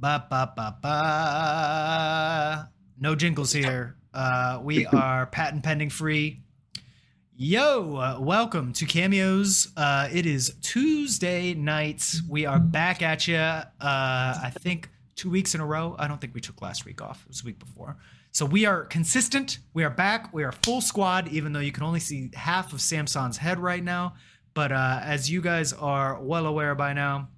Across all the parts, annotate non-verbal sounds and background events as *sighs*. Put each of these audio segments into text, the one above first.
Ba ba ba ba. No jingles here. Uh, we *laughs* are patent pending free. Yo, uh, welcome to Cameos. Uh, it is Tuesday night. We are back at you. Uh, I think two weeks in a row. I don't think we took last week off. It was the week before. So we are consistent. We are back. We are full squad, even though you can only see half of Samson's head right now. But uh, as you guys are well aware by now,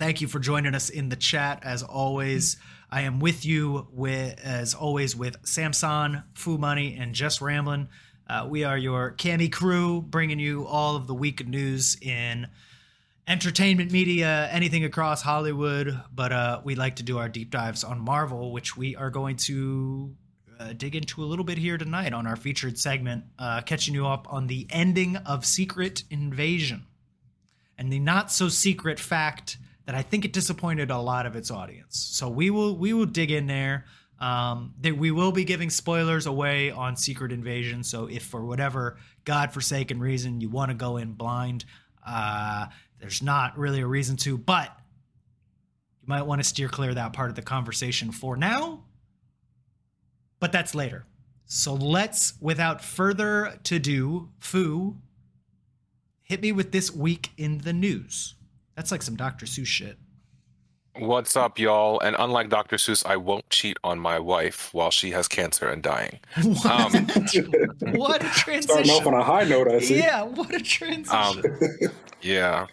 thank you for joining us in the chat. As always, I am with you with as always with Samson, Fou Money, and Just Ramblin'. Uh, we are your Cami crew, bringing you all of the week news in entertainment media, anything across Hollywood. But uh, we like to do our deep dives on Marvel, which we are going to uh, dig into a little bit here tonight on our featured segment, uh, catching you up on the ending of Secret Invasion and the not so secret fact that I think it disappointed a lot of its audience. So we will we will dig in there. Um, that we will be giving spoilers away on Secret Invasion. So if for whatever godforsaken reason you want to go in blind, uh, there's not really a reason to, but you might want to steer clear that part of the conversation for now. But that's later. So let's, without further to do, Fou, hit me with this week in the news. That's like some Dr. Seuss shit. What's up, y'all? And unlike Dr. Seuss, I won't cheat on my wife while she has cancer and dying. *laughs* What, Um, *laughs* what a transition. Starting off on a high note, I see. Yeah, what a transition. Um, yeah.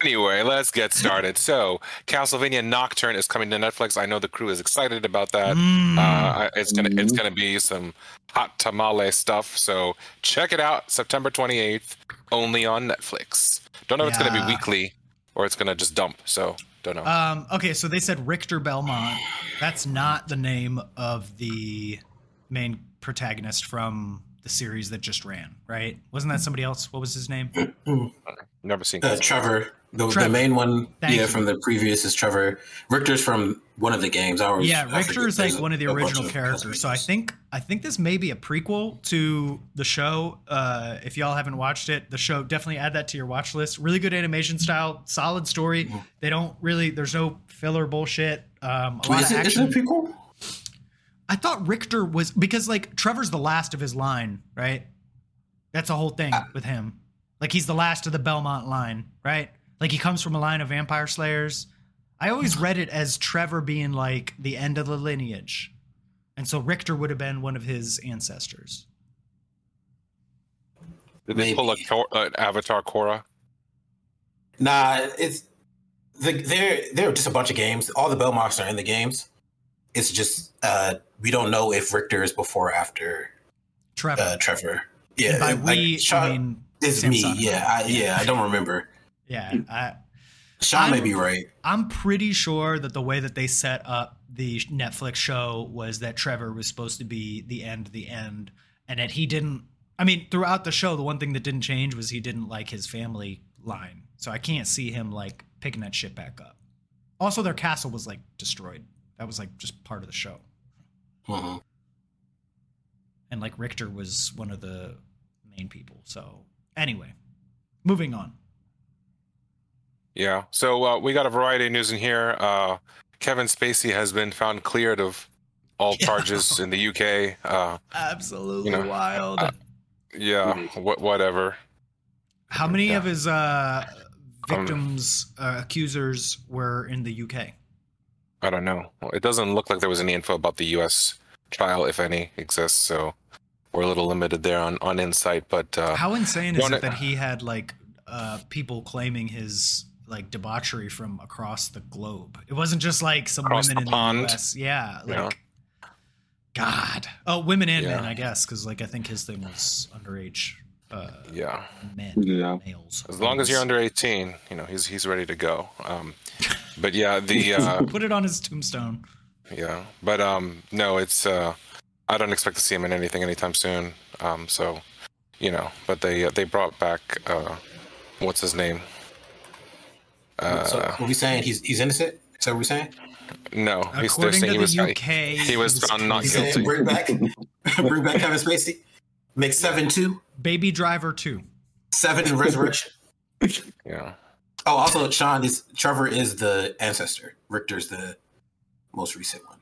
Anyway, let's get started. So, Castlevania Nocturne is coming to Netflix. I know the crew is excited about that. Mm. Uh, it's gonna it's gonna be some hot tamale stuff. So check it out, September 28th, only on Netflix. Don't know if it's gonna be weekly or it's gonna just dump. So don't know. Um, okay, so they said Richter Belmont. That's not the name of the main protagonist from the series that just ran, right? Wasn't that somebody else? What was his name? *clears throat* Never seen. Uh, Trevor, the, the main one, Thank yeah, you. from the previous is Trevor. Richter's from one of the games. I always, Yeah, I. Richter is like one of the original of characters. So I think I think this may be a prequel to the show. Uh, if y'all haven't watched it, the show definitely add that to your watch list. Really good animation style, solid story. Mm-hmm. They don't really. There's no filler bullshit. Um, a Wait, lot is of it, is action. it a prequel? I thought Richter was because like Trevor's the last of his line, right? That's a whole thing with him. Like he's the last of the Belmont line, right? Like he comes from a line of vampire slayers. I always read it as Trevor being like the end of the lineage. And so Richter would have been one of his ancestors. Did they pull a Maybe. Cor- uh, Avatar Korra? Nah, it's the, they're they're just a bunch of games. All the Belmonts are in the games. It's just uh, we don't know if Richter is before or after Trevor. uh, Trevor. Yeah, and by like, we, Sean, I mean it's Samson. me. Yeah, I, yeah, I don't remember. Yeah. I, Sean may I'm- be right. I'm pretty sure that the way that they set up the Netflix show was that Trevor was supposed to be the end, the end, and that he didn't. I mean, throughout the show, the one thing that didn't change was he didn't like his family line. So I can't see him like picking that shit back up. Also, their castle was like destroyed. That was like just part of the show. Mhm. And like Richter was one of the main people. So anyway, moving on. Yeah. So uh, we got a variety of news in here. Uh, Kevin Spacey has been found cleared of all charges in the UK. Uh, Absolutely You know, wild. yeah. Wh- whatever. How many Yeah. of his uh, Um, victims, uh, accusers were in the UK? I don't know. It doesn't look like there was any info about the U.S. trial, if any, exists. So we're a little limited there on on insight. But uh, How insane is it it- that he had like uh, people claiming his like debauchery from across the globe? It wasn't just like some Across women the in pond? the US. Yeah, Yeah. like God. Oh, women and Yeah. men, I guess, because like I think his thing was underage uh, yeah, men, Yeah. males. as long as you're under 18, you know he's he's ready to go. Um, but yeah, *laughs* the uh, *laughs* Put it on his tombstone. Yeah, but um, no, it's uh, I don't expect to see him in anything anytime soon. Um, so, you know, but they uh, they brought back uh, what's his name? Uh, so, what we saying? He's he's innocent. Is that what we saying? no, he's they're saying to he was the UK, he was found not He's guilty. bring back, *laughs* bring back Kevin Spacey. Make seven two, Baby Driver 2. seven in resurrection. *laughs* yeah. Oh, also, Sean is Trevor is the ancestor. Richter's the most recent one,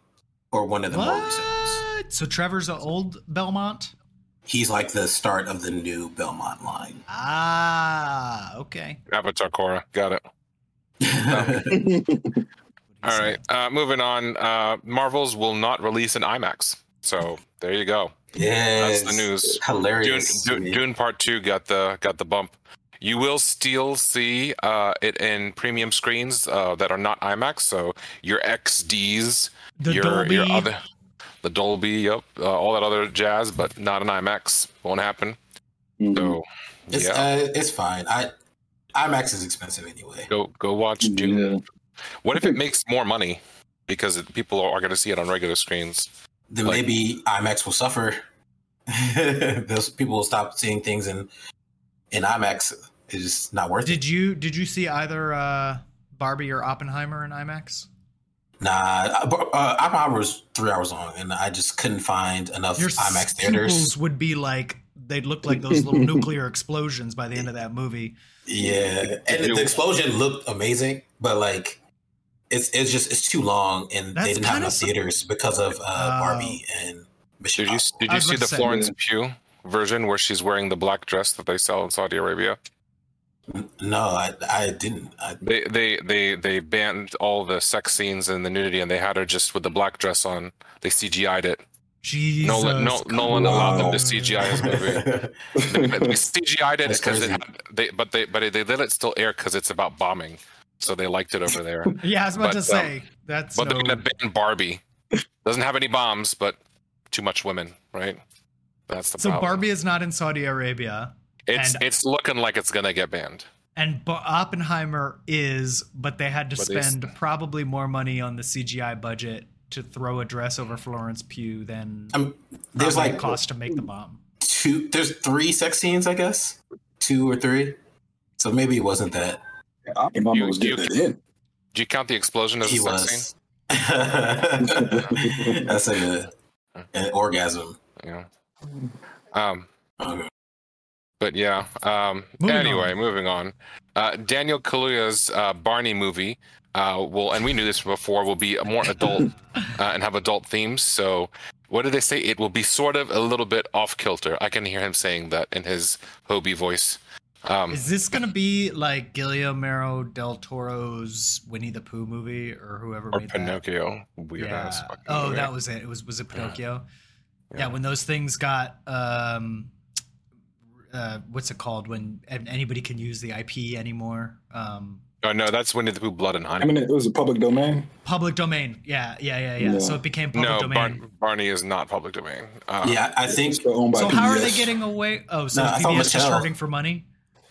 or one of the more recent ones. So Trevor's an old Belmont. He's like the start of the new Belmont line. Ah, okay. Avatar Korra. Got it. All right. Uh, moving on. Uh, Marvels will not release an IMAX. So there you go. Yeah, That's the news. Hilarious. Dune, Dune Part Two got the got the bump. You will still see uh, it in premium screens uh, that are not IMAX. So your XDs, The your Dolby. your other, the Dolby, yep, uh, all that other jazz, but not an IMAX. Won't happen. Mhm. So It's yeah, uh, it's fine. I IMAX is expensive anyway. go go watch Dune. Yeah. What if it makes more money because it, people are going to see it on regular screens? Then Like- maybe IMAX will suffer. *laughs* Those people will stop seeing things in in IMAX. It's just not worth it. Did you did you see either uh, Barbie or Oppenheimer in IMAX? Nah, uh, uh, Oppenheimer was three hours long, and I just couldn't find enough Your IMAX theaters. would be like they'd look like those little *laughs* nuclear explosions by the end of that movie. Yeah, and the explosion looked amazing, but like it's it's just it's too long, and That's they didn't have kinda enough some- theaters because of uh, Oh. Barbie and Mission Did you did you see the to say- Florence Pugh version where she's wearing the black dress that they sell in Saudi Arabia? No, I I didn't. I, They they they they banned all the sex scenes and the nudity, and they had her just with the black dress on. They CGI'd it. Jesus. Nolan no, Nolan allowed them to CGI his movie. they, they CGI'd it because it had, they but they but they let it still air because it's about bombing, so they liked it over there. *laughs* Yeah, I was about But, to um, say that's But no, they're gonna ban Barbie. Doesn't have any bombs, but too much women, right? That's the so problem. Barbie is not in Saudi Arabia, It's and- it's looking like it's gonna get banned. and Bo- Oppenheimer is, but they had to But spend probably more money on the CGI budget to throw a dress over Florence Pugh than Um, there's like cost to make the bomb. two. There's three sex scenes, I guess, two or three. So maybe it wasn't that. Oppenheimer You- was you- it in. Do you count the explosion as He a sex scene? *laughs* That's like a, *laughs* an orgasm. Yeah. Um, Okay. but yeah. Um, Moving anyway, on. moving on. Uh, Daniel Kaluuya's uh, Barney movie uh, will, and we knew this before, will be more adult *laughs* uh, and have adult themes. So, what did they say? It will be sort of a little bit off kilter. I can hear him saying that in his Hobie voice. Um, Is this gonna be like Guillermo del Toro's Winnie the Pooh movie or whoever or made that? Pinocchio. Weird Yeah. ass. fucking Oh, movie. that was it. It was was it Pinocchio? Yeah. Yeah. when those things got um, uh, what's it called when anybody can use the IP anymore? Um, Oh no, that's Winnie the Pooh, Blood and Honey. I mean, it was a public domain. public domain. Yeah, yeah, yeah, yeah. Yeah. So it became public No, domain. Bar- Barney is not public domain. Uh, Yeah, I think. It's still owned by so how are they getting away? Oh, so No, I thought PBS just Mattel- charging for money?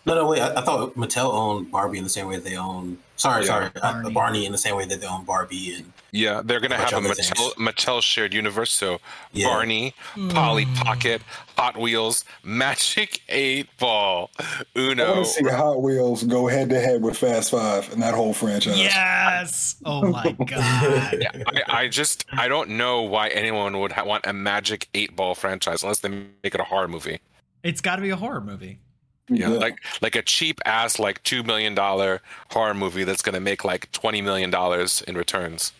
No, no, wait. I, I thought Mattel owned Barbie in the same way they own. Sorry, Yeah. sorry, Barney. Barney. Barney in the same way that they own Barbie and Yeah, they're gonna bunch have a of other Mattel, Mattel shared universe. So Yeah. Barney, Polly Hmm. Pocket, Hot Wheels, Magic Eight Ball, I Uno. want to see Hot Wheels go head to head with Fast Five and that whole franchise. Yes. Oh my *laughs* god. Yeah, I, I just I don't know why anyone would ha- want a Magic Eight Ball franchise unless they make it a horror movie. It's got to be a horror movie. Yeah, like like a cheap ass like two million dollar horror movie that's gonna make like twenty million dollars in returns.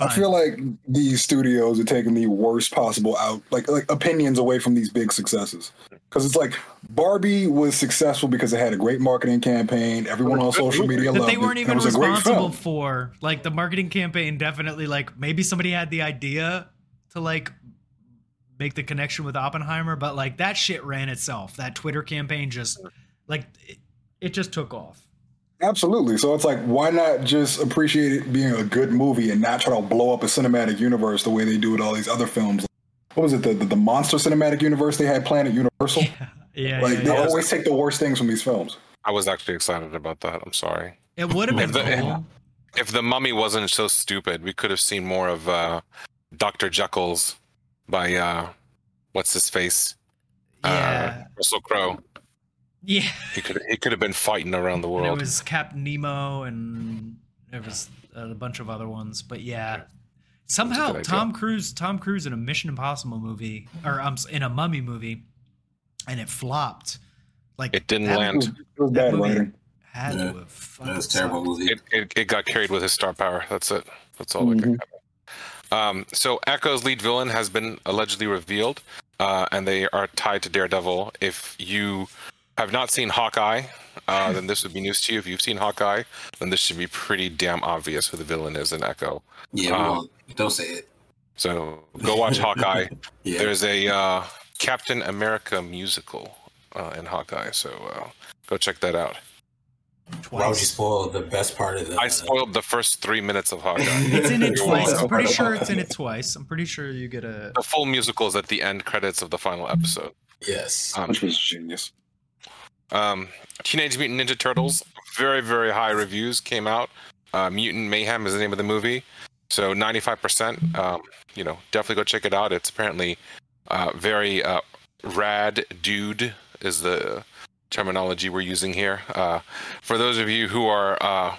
I feel like these studios are taking the worst possible out, like like opinions away from these big successes. Because it's like Barbie was successful because it had a great marketing campaign. Everyone on social media that loved they weren't it. even it was a great responsible for. Like the marketing campaign definitely like maybe somebody had the idea to like make the connection with Oppenheimer, but like that shit ran itself. That Twitter campaign just like it, it just took off. Absolutely. So it's like, why not just appreciate it being a good movie and not try to blow up a cinematic universe the way they do with all these other films? What was it? The the, the monster cinematic universe they had planned at Universal. *laughs* Yeah, like yeah, they yeah. always take the worst things from these films. I was actually excited about that. I'm sorry. it would have been If the- cool. If the Mummy wasn't so stupid, we could have seen more of uh, Doctor Jekyll's by uh, what's his face, Yeah, uh, Russell Crowe. yeah. He could he could have been fighting around the And world. it was Captain Nemo, and there was a bunch of other ones. But yeah, somehow. Tom Cruise, Tom Cruise in a Mission Impossible movie, or um, in a Mummy movie, and it flopped. Like It didn't that- land. It was, it That bad movie- writing. had Yeah, to have. fucking That was a terrible movie. It, it, it got carried with his star power. That's it. That's all it Mhm. could Um, so Echo's lead villain has been allegedly revealed, uh, and they are tied to Daredevil. If you have not seen Hawkeye, uh, *laughs* then this would be news to you. If you've seen Hawkeye, then this should be pretty damn obvious who the villain is in Echo. Yeah, Um, don't say it. So go watch Hawkeye. *laughs* Yeah, There's a uh, Captain America musical uh, in Hawkeye, so uh, go check that out. Why would you spoil the best part of the? I spoiled the first three minutes of Hawkeye. *laughs* It's in it twice. I'm pretty sure it's in it twice. I'm pretty sure you get a. The full musical is at the end credits of the final episode. Yes. Um, Which was genius. Um, Teenage Mutant Ninja Turtles, very very high reviews came out. Uh, Mutant Mayhem is the name of the movie, so 95%. Um, you know, definitely go check it out. It's apparently uh, very uh, rad, dude is the terminology we're using here. Uh, for those of you who are uh,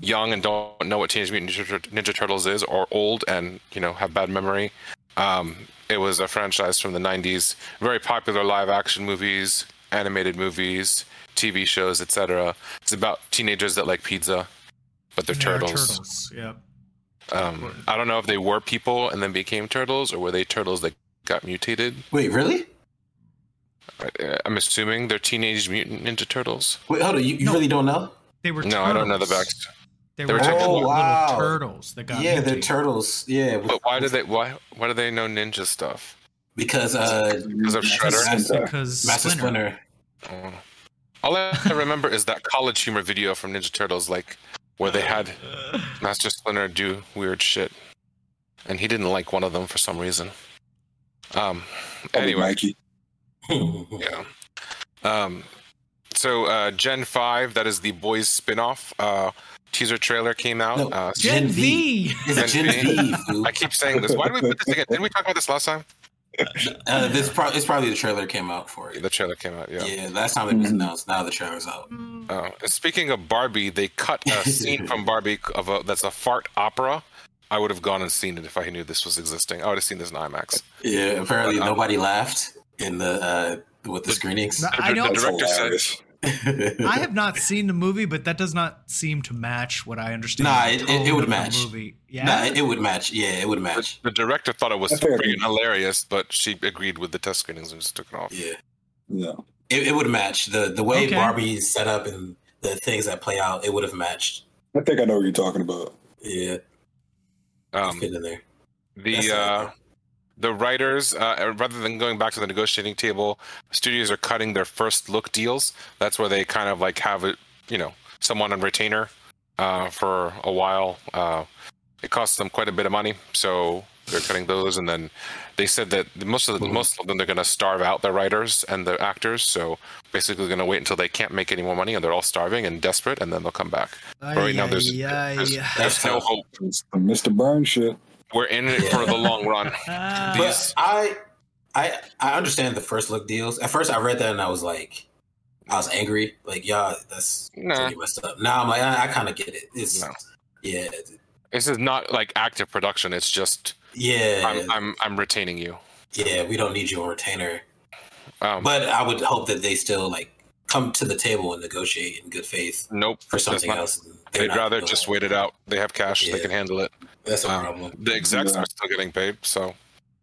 young and don't know what Teenage Mutant Ninja, Tur- Ninja Turtles is, or old and you know have bad memory, um, it was a franchise from the 90s. Very popular live action movies, animated movies, TV shows, etc. It's about teenagers that like pizza, but they're They're turtles. turtles. Yep. Um, I don't know if they were people and then became turtles, or were they turtles that got mutated. Wait, really? I'm assuming they're teenage mutant ninja turtles. Wait, hold on. You, you No. really don't know? They were. No, I don't know the turtles. back. They They were were little, turtles. Oh, wow. turtles that got. yeah, they're turtles. Yeah, But why do they? Why? Why do they know ninja stuff? because uh, Because of Shredder? That's because Master Splinter. Splinter. Oh. All I remember is that college humor video from Ninja Turtles, like where they had Master Splinter do weird shit, and he didn't like one of them for some reason. Um. Probably Anyway, Mikey. Yeah. Um. So, uh, Gen Five, that is the boys spin-off. Uh, teaser trailer came out. No. Uh, Gen, Gen V. V. It's Gen V. fool. I keep saying this. Why did we put this again? Didn't we talk about this last time? Uh, this pro- it's probably the trailer came out for it. The trailer came out. Yeah. Yeah, last time it was Mhm. announced. Now the trailer's out. Uh, speaking of Barbie, they cut a scene from Barbie of a that's a fart opera. I would have gone and seen it if I knew this was existing. I would have seen this in IMAX. Yeah, apparently Uh, nobody laughed in the uh, with the screenings. The- I the don't. Director said- hilarious. *laughs* I have not seen the movie, but that does not seem to match what I understand. Nah, it- it- it would match. Movie. Yeah. Nah, it, it would match. Yeah, it would match. the director thought it was freaking hilarious, but she agreed with the test screenings and just took it off. Yeah, Yeah. it, it would match the the way Okay. Barbie's set up and the things that play out. It would have matched. I think I know what you're talking about. Yeah, Um, fit in there. the That's uh, the writers, uh, rather than going back to the negotiating table, studios are cutting their first look deals. That's where they kind of like have it, you know, someone on retainer uh, for a while. Uh, it costs them quite a bit of money, so they're cutting those. And then they said that most of the, most of them they're going to starve out the writers and the actors. So basically, going to wait until they can't make any more money and they're all starving and desperate, and then they'll come back. right now, there's- Ay, There's, ay, there's no *laughs* hope. It's the Mr. Burns shit. We're in it for the long run. *laughs* ay. These- But I, I, I understand the first look deals. At first, I read that and I was like, I was angry. Like, y'all, that's Nah. pretty messed up. Now I'm like, I, I kind of get it. It's No. yeah, This is not like active production. It's just yeah, I'm I'm I'm retaining you. yeah. We don't need you on retainer. Um, But I would hope that they still like come to the table and negotiate in good faith nope. for something not- else. They're They'd rather just wait it out. They have cash. They can handle it. That's a Um, problem. The execs Yeah. are still getting paid, so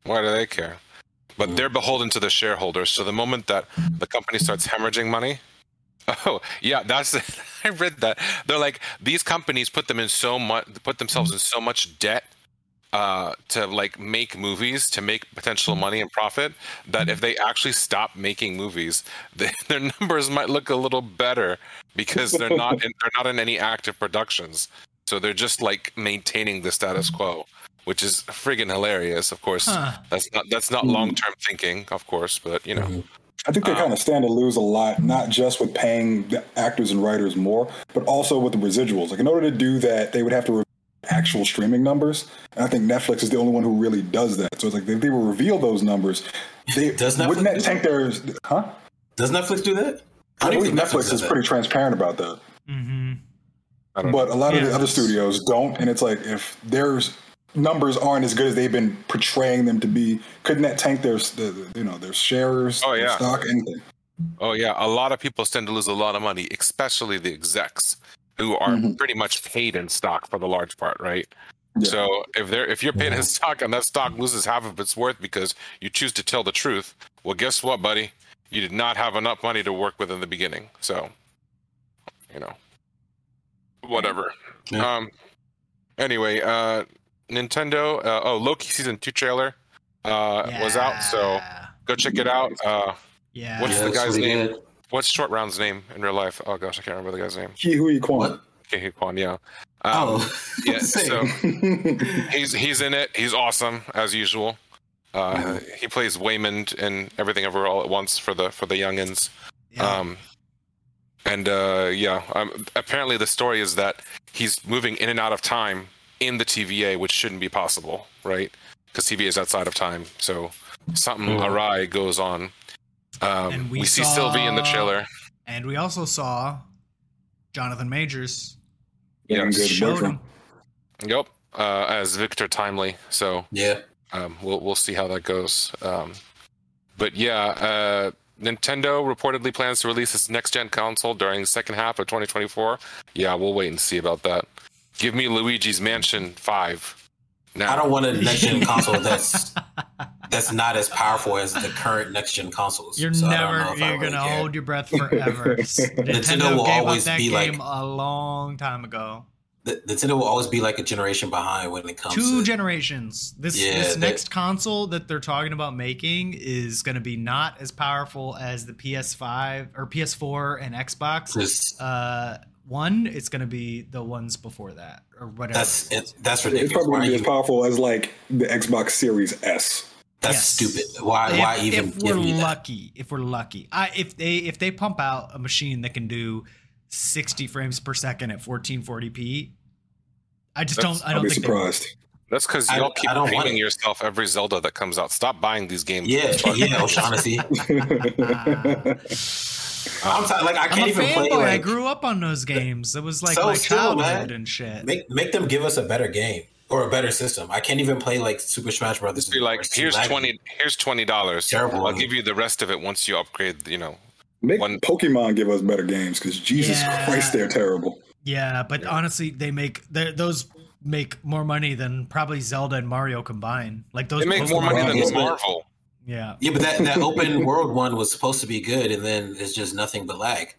why do they care? But Mm. they're beholden to the shareholders. So the moment that the company starts hemorrhaging money, *laughs* oh yeah, that's it. *laughs* I read that. They're like these companies put them in so much, put themselves in so much debt uh, to like make movies to make potential money and profit that if they actually stop making movies, *laughs* they, their numbers might look a little better because they're not in, they're not in any active productions. So they're just like maintaining the status quo, which is friggin' hilarious. Of course, Huh. that's not that's not Mhm. long term thinking, of course, but you know, Mhm. I think they Um, kind of stand to lose a lot, not just with paying the actors and writers more, but also with the residuals. Like in order to do that, they would have to reveal actual streaming numbers, and I think Netflix is the only one who really does that. So it's like if they would reveal those numbers, they Does Netflix wouldn't that do tank their huh? Does Netflix do that? I don't believe think Netflix does is that. pretty transparent about that. Mm-hmm. I know. But a lot of the other studios don't, and it's like if their numbers aren't as good as they've been portraying them to be, couldn't that tank their the, you know their shares, Oh, yeah. stock, anything? Oh yeah, a lot of people tend to lose a lot of money, especially the execs who are Mhm. pretty much paid in stock for the large part, right? Yeah. So if they're if you're paid Yeah. in stock and that stock loses half of its worth because you choose to tell the truth, well, guess what, buddy? You did not have enough money to work with in the beginning. So, you know, whatever. Yeah. Um. Anyway, uh, Nintendo. Uh, oh, Loki season two trailer uh was out, so go check it out. Uh, yeah. What's Yeah, the guy's name? good. what's Short Round's name in real life? Oh gosh, I can't remember the guy's name. Ke Huy Quan. What? Ke Huy Quan, yeah. Um, Oh, *laughs* yeah. So *laughs* he's he's in it. He's awesome as usual. Uh, Mhm. He plays Waymond and everything ever all at once for the for the youngins. Yeah. Um, and uh, yeah, um, apparently the story is that he's moving in and out of time in the TVA, which shouldn't be possible, right? Because TVA is outside of time, so something Mhm. awry goes on. Um, And we, we see Sylvie in the saw- trailer. and we also saw Jonathan Majors Yeah, Yes. good showed boyfriend. him. Yep, uh, as Victor Timely. So yeah. um, we'll we'll see how that goes. Um, but yeah, uh, Nintendo reportedly plans to release its next gen console during the second half of 2024. Yeah, we'll wait and see about that. Give me Luigi's Mansion Five. Now, I don't want a *laughs* next gen console that's that's not as powerful as the current next gen consoles. You're So I don't never know if I you're really gonna care. hold your breath forever. *laughs* Nintendo, will gave always up that be game like- a long time ago. The- Nintendo will always be like a generation behind when it comes Two to generations. This Yeah, this that- next console that they're talking about making is going to be not as powerful as the PS5 or PS4 and Xbox. Uh, one, it's going to be the ones before that or whatever. that's it, that's It's probably gonna be as powerful as like the Xbox Series S. that's Yes. stupid. Why if, why even if we're me that? lucky if we're lucky I, if they if they pump out a machine that can do 60 frames per second at 1440p i just That's- don't i don't be think they- surprised. that's because I- y'all keep I don't want naming it. yourself every Zelda that comes out. Stop buying these games. Yeah, yeah, O'Shaughnessy. *laughs* *laughs* I'm t- like I i'm can't a even play. fanboy i grew up on those games it was like So my still, childhood man. and shit make make them give us a better game or a better system. I can't even play like Super Smash Brothers. Just be like, here's twenty. Here's twenty dollars. Terrible. I'll give you the rest of it once you upgrade. You know, Make One- Pokemon give us better games because Jesus Yeah. Christ, they're terrible. yeah but honestly they make those make more money than probably zelda and mario combined like those they make more money than games- Yeah, Marvel. yeah Yeah, but that, that open *laughs* world one was supposed to be good, and then it's just nothing but lag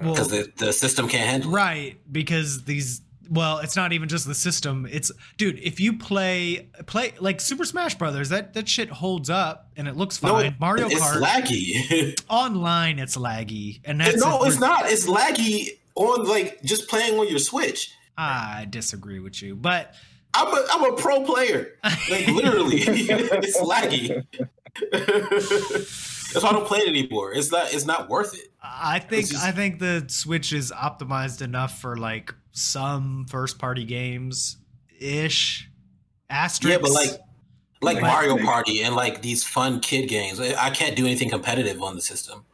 well, because the, the system can't handle. it. right because these well it's not even just the system it's dude if you play play like super smash brothers that that shit holds up and it looks No, fine it- mario it's kart laggy. *laughs* online it's laggy and that's no, it's not. It's laggy on like just playing on your Switch. i disagree with you but I'm a I'm a pro player. Like literally, *laughs* *laughs* it's laggy. That's why I don't play it anymore. It's not. It's not worth it. i think just- i think the switch is optimized enough for like some first party games ish asterisk Yeah, but like like Like, Mario Party and like these fun kid games, I I can't do anything competitive on the system,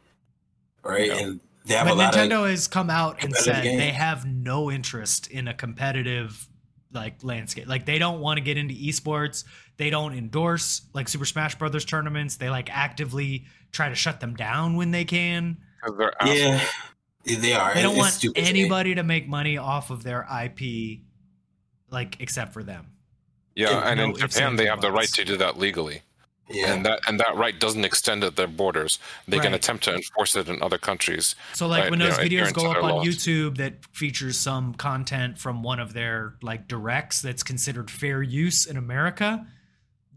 right? No. And they have but a lot Nintendo of has come out and said games. they have no interest in a competitive like landscape. Like they don't want to get into esports. They don't endorse like Super Smash Brothers tournaments. They like actively try to shut them down when they can. they're yeah, they are. They don't It's want stupid to me. anybody to make money off of their IP like except for them. Yeah, Yeah, and no in Japan they have the right to do that legally, Yeah, and that and that right doesn't extend at their borders. They can attempt to enforce it in other countries. So like Right, when you those know, videos go up on laws. YouTube that features some content from one of their like directs that's considered fair use in America,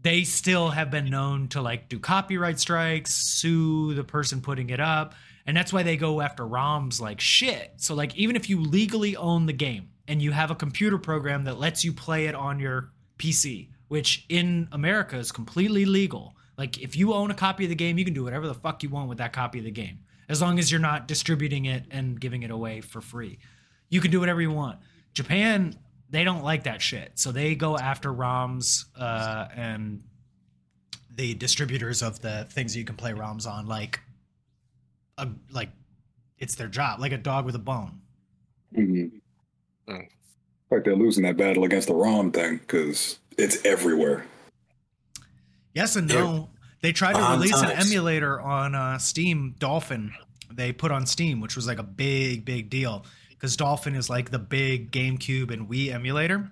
they still have been known to like do copyright strikes, sue the person putting it up, and that's why they go after ROMs like shit. So like even if you legally own the game and you have a computer program that lets you play it on your PC, which in America is completely legal. Like if you own a copy of the game, you can do whatever the fuck you want with that copy of the game. As long as you're not distributing it and giving it away for free. You can do whatever you want. Japan, they don't like that shit. So they go after ROMs uh, and the distributors of the things you can play ROMs on like a, like it's their job, like a dog with a bone. Mhm. Mm. Like they're losing that battle against the ROM thing because it's everywhere. Yes and They're- no. They tried to Fun release an emulator on uh, Steam, Dolphin. They put on Steam, which was like a big, big deal because Dolphin is like the big GameCube and Wii emulator,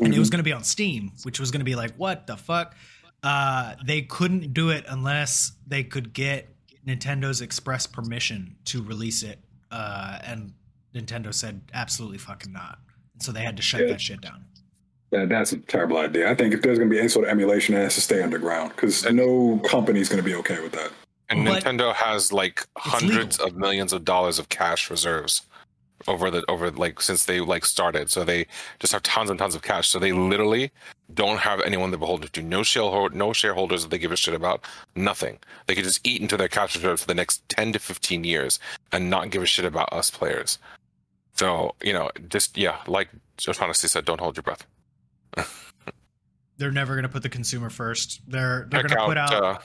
and it was going to be on Steam, which was going to be like, what the fuck? Uh, they couldn't do it unless they could get Nintendo's express permission to release it, uh, and Nintendo said absolutely fucking not. So they had to shut Yeah. that shit down. That, that's a terrible idea. I think if there's going to be any sort of emulation, it has to stay underground because no company's going to be okay with that. And But- Nintendo has like hundreds of millions of dollars of cash reserves over the over like since they like started. So they just have tons and tons of cash. So they literally don't have anyone they're beholden to. No shareholder, no shareholders that they give a shit about. Nothing. They could just eat into their cash reserves for the next ten to fifteen years and not give a shit about us players. So you know, just yeah, like just honestly said, don't hold your breath. *laughs* They're never going to put the consumer first. They're they're going to put out uh,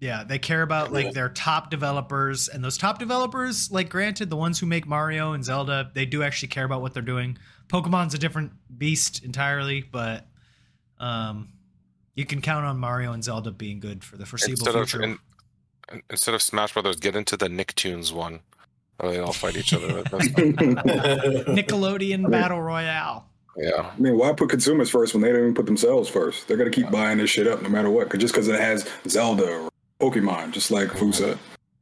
Yeah, they care about like their top developers, and those top developers, like granted, the ones who make Mario and Zelda, they do actually care about what they're doing. Pokemon's a different beast entirely, but um, you can count on Mario and Zelda being good for the foreseeable instead future. in, in- instead of Smash Brothers, get into the Nicktoons one. Where they all fight each other. That's- *laughs* Nickelodeon Battle Royale. yeah. I mean, why put consumers first when they don't even put themselves first? They're gonna keep buying this shit up no matter what, 'cause- just because it has Zelda or Pokemon, just like Fou said.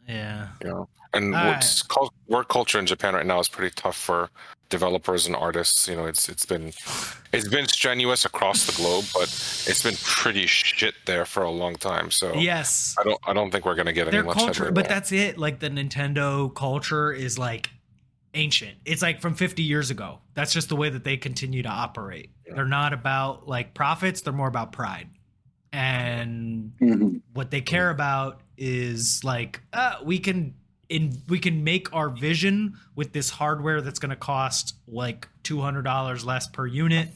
Yeah, you know and All what's cul- work culture in japan right now is pretty tough for developers and artists you know it's it's been it's been strenuous across the globe but it's been pretty shit there for a long time so yes, i don't i don't think we're gonna get any their much culture, headway but there. that's it. Like the Nintendo culture is like ancient. It's like from 50 years ago. That's just the way that they continue to operate. They're not about like profits, they're more about pride. And what they care about is like uh, we can in we can make our vision with this hardware that's going to cost like $200 less per unit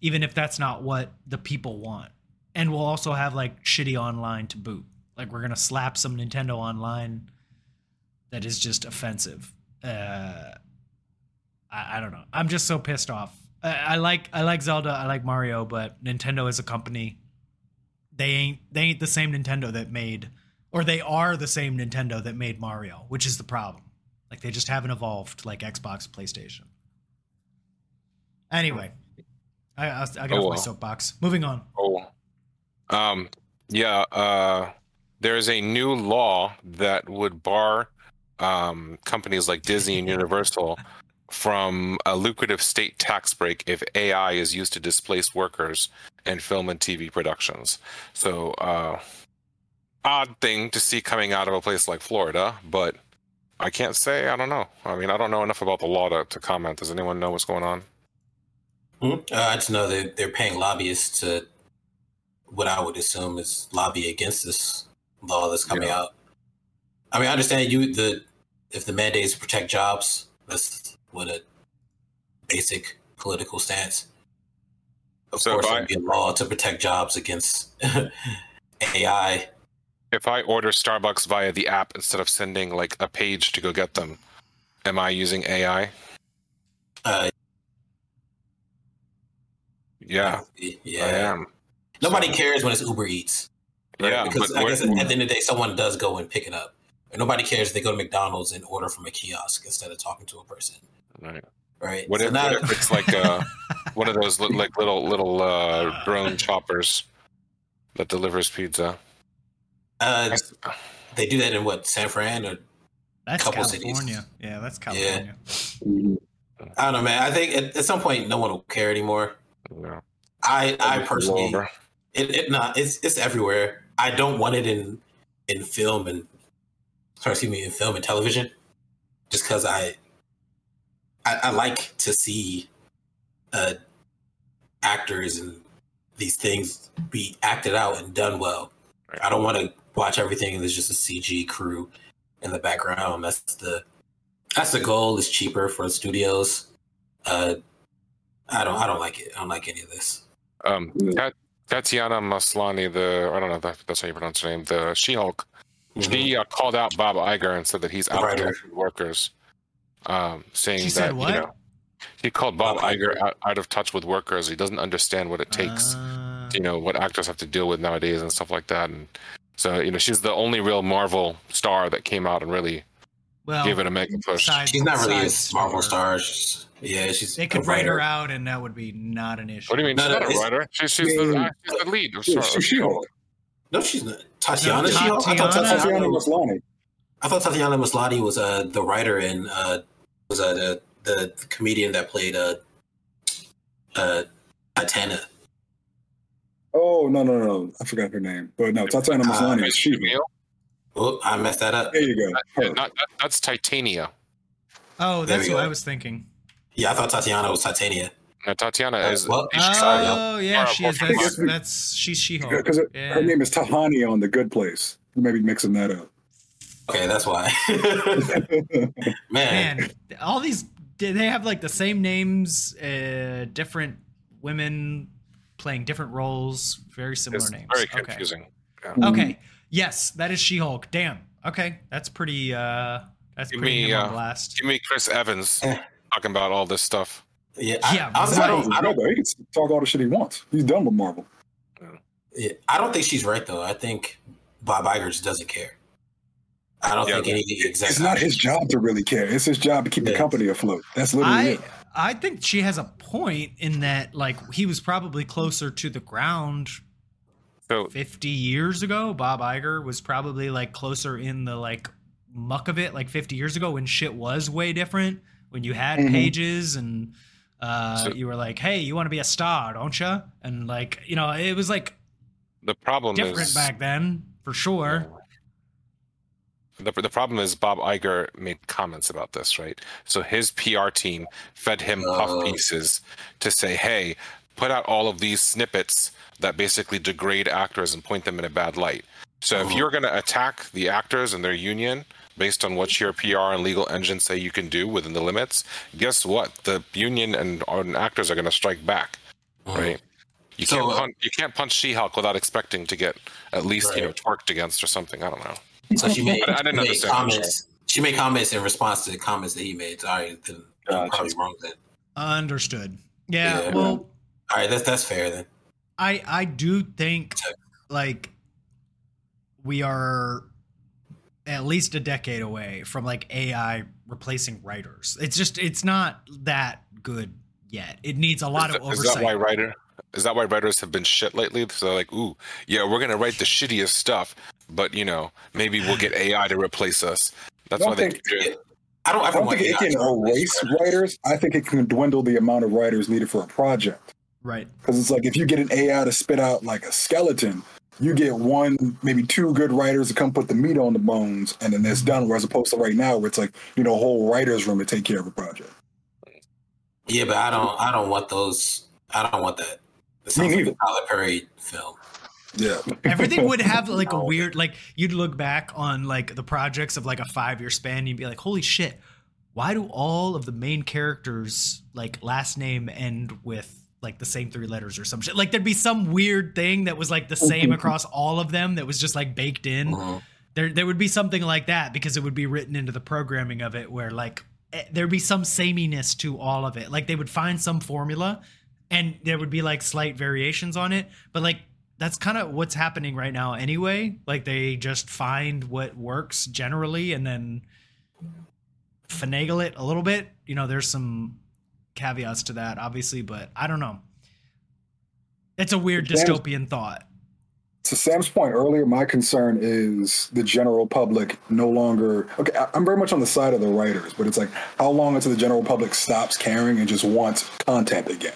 even if that's not what the people want. And we'll also have like shitty online to boot. Like we're going to slap some Nintendo online that is just offensive. Uh I, I don't know. I'm just so pissed off. I, I like I like Zelda, I like Mario, but Nintendo as a company, they ain't they ain't the same Nintendo that made or they are the same Nintendo that made Mario, which is the problem. Like they just haven't evolved like Xbox, PlayStation. Anyway, I I, I got Oh, off my soapbox. Moving on. Oh, um, yeah. Uh, there's a new law that would bar um, companies like Disney and Universal from a lucrative state tax break if AI is used to displace workers in film and TV productions. So, uh, odd thing to see coming out of a place like Florida, but I can't say. I don't know. I mean, I don't know enough about the law to, to comment. Does anyone know what's going on? Hmm? Uh, I just know that they're paying lobbyists to what I would assume is lobby against this law that's coming Yeah. out. I mean, I understand you the if the mandate is to protect jobs, that's what a basic political stance. Of So course, there'd be a law to protect jobs against *laughs* AI. if I order Starbucks via the app instead of sending like a page to go get them, am I using AI? Uh, Yeah, yeah. I am. Nobody So- cares when it's Uber Eats. right? Yeah, because I guess at the end of the day, someone does go and pick it up. And nobody cares if they go to McDonald's and order from a kiosk instead of talking to a person, Right. Right? What So if, now- what if it's like uh, *laughs* one of those li- like little little uh, drone choppers that delivers pizza? uh, they do that in what San Fran or That's Couple cities. California. Yeah, that's California. I don't know, man. I think at, at some point no one will care anymore. No. I I personally, it, it not it's it's everywhere. I don't want it in in film and sorry, excuse me, in film and television, just because I, I I like to see uh actors and these things be acted out and done well. Right. I don't want to watch everything and there's just a CG crew in the background. That's the that's the goal. It's cheaper for the studios. Uh, I don't I don't like it. I don't like any of this. Um, Tat- Tatiana Maslany, the I don't know if that- that's how you pronounce her name, the She-Hulk. She uh, called out Bob Iger and said that he's out of workers, um, saying She that said what? you know he called Bob Bob Iger Iger. out, out of touch with workers. He doesn't understand what it takes, Uh, you know, what actors have to deal with nowadays and stuff like that. And So you know, she's the only real Marvel star that came out and really Well, gave it a mega push. side- She's not really a Marvel star. star. She's, yeah, she's. They a could write her out, and that would be not an issue. What do you mean? No, she's no, not a writer. She's, she's, Yeah, the, yeah. she's the lead. of Yeah, she's She-Hulk. No, she's not. Tatiana. No, She-Hulk? I thought Tatiana- Tatiana Tatiana. Maslany. I thought Tatiana Maslany was uh, the writer and uh, was uh, the the comedian that played uh, uh, Titania. Oh no no no! I forgot her name, but no, Tatiana Uh, Maslany is she. Jamil? Oh, I messed that up. There you go. Yeah, not, that, that's Titania. Oh, that's what go. I was thinking. Yeah, I thought Tatiana was Titania. No, Tatiana Uh, is. well, she's sorry, yeah. Oh, yeah, Or- she is. That's, that's she's She-Hulk. Because Yeah. her name is Tahani on The Good Place. Maybe mixing that up. Okay, that's why. *laughs* Man, Man, all these did they have like the same names, uh, different women playing different roles, very similar It's names. very Okay. confusing. Yeah. Okay. Yes, that is She-Hulk. Damn. Okay, that's pretty. uh That's Give pretty me, him uh, blast. Give me Chris Evans Eh. talking about all this stuff. yeah, I, Yeah, honestly, I right. don't, I don't, He can talk all the shit he wants. He's done with Marvel. yeah, I don't think she's right though. I think Bob Iger just doesn't care. I don't Yeah, think but any exec. It's not his job to really care. It's his job to keep the company afloat. That's literally I it. I think she has a point in that like he was probably closer to the ground So 50 years ago. Bob Iger was probably like closer in the like muck of it like 50 years ago when shit was way different. When you had Mhm. pages and uh, So- you were like, "Hey, you want to be a star, don't you?" And like, you know, it was like the problem different is back then for sure. The, the problem is Bob Iger made comments about this, right? So his PR team fed him puff Oh. pieces to say, "Hey, put out all of these snippets that basically degrade actors and point them in a bad light." So if Oh. you're going to attack the actors and their union based on what your PR and legal engines say you can do within the limits, guess what? The union and, and actors are going to strike back, Mhm. right? You So, can't uh, punch, you can't punch She-Hulk without expecting to get at least you know Right. twerked against or something. I don't know. So she made, I didn't made understand that, comments. She made comments in response to the comments that he made. Sorry, then I'm Gotcha. probably wrong then. Understood. Yeah, Yeah. well, All right, that's that's fair then. I I do think like we are at least a decade away from like AI replacing writers. It's just it's not that good yet. It needs a lot is, of that- is that why oversight. writer? Is that why writers have been shit lately? So they're like, ooh, yeah, we're gonna write the shittiest stuff, but you know, maybe we'll get AI to replace us. That's why they think- keep. I don't I don't want think it AI can erase writers. I think it can dwindle the amount of writers needed for a project. Right. Because it's like if you get an AI to spit out like a skeleton, you get one, maybe two good writers to come put the meat on the bones, and then it's done. Whereas opposed to right now, where it's like you know a whole writers room to take care of a project. Yeah, but I don't. I don't want those. I don't want that. It sounds like neither. a Tyler Perry film. Yeah, Everything would have like a *laughs* weird like you'd look back on like the projects of like a 5-year span and you'd be like, "Holy shit. Why do all of the main characters like last name end with like the same three letters or some shit?" Like there'd be some weird thing that was like the same across all of them that was just like baked in. Mhm. there there would be something like that because it would be written into the programming of it where like eh, there'd be some sameness to all of it like they would find some formula and there would be like slight variations on it but like that's kind of what's happening right now anyway like they just find what works generally and then finagle it a little bit you know there's some caveats to that obviously but i don't know it's a weird James- dystopian thought to Sam's point earlier, my concern is the general public no longer. Okay, I'm very much on the side of the writers, but it's like how long until the general public stops caring and just wants content again?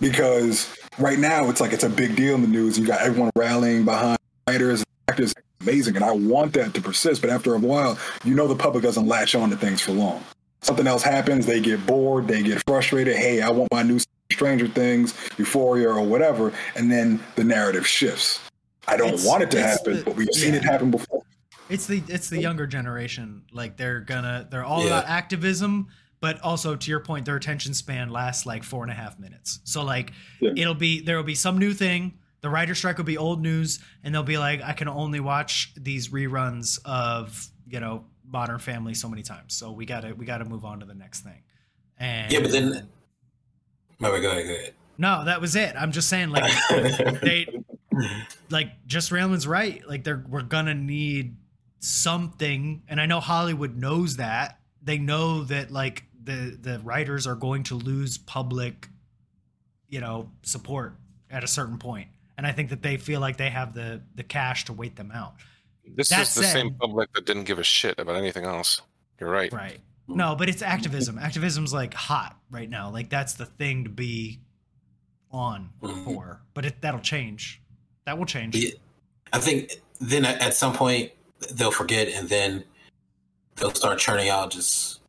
Because right now it's like it's a big deal in the news. You got everyone rallying behind writers and actors. Amazing, and I want that to persist. But after a while, you know the public doesn't latch on to things for long. Something else happens, they get bored, they get frustrated. Hey, I want my new Stranger Things, Euphoria, or whatever, and then the narrative shifts. I don't It's- want it to happen, the- but we've seen it happen before. It's the it's the younger generation. Like they're gonna they're all Yeah. about activism, but also to your point, their attention span lasts like four and a half minutes. So like Yeah. it'll be there will be some new thing. The writer strike will be old news, and they'll be like, I can only watch these reruns of you know Modern Family so many times. So we gotta we gotta move on to the next thing. And Yeah, but then. No, go ahead. Go ahead. no, that was it. I'm just saying like *laughs* they like just Raymond's right. Like they're we're gonna need something, and I know Hollywood knows that. They know that like the the writers are going to lose public, you know, support at a certain point, and I think that they feel like they have the the cash to wait them out. This That is the same public that didn't give a shit about anything else. You're right. Right. No, but it's activism. Activism's like hot right now. Like that's the thing to be on for. But it, that'll change. That will change. Yeah. I think then at, at some point they'll forget, and then they'll start churning out just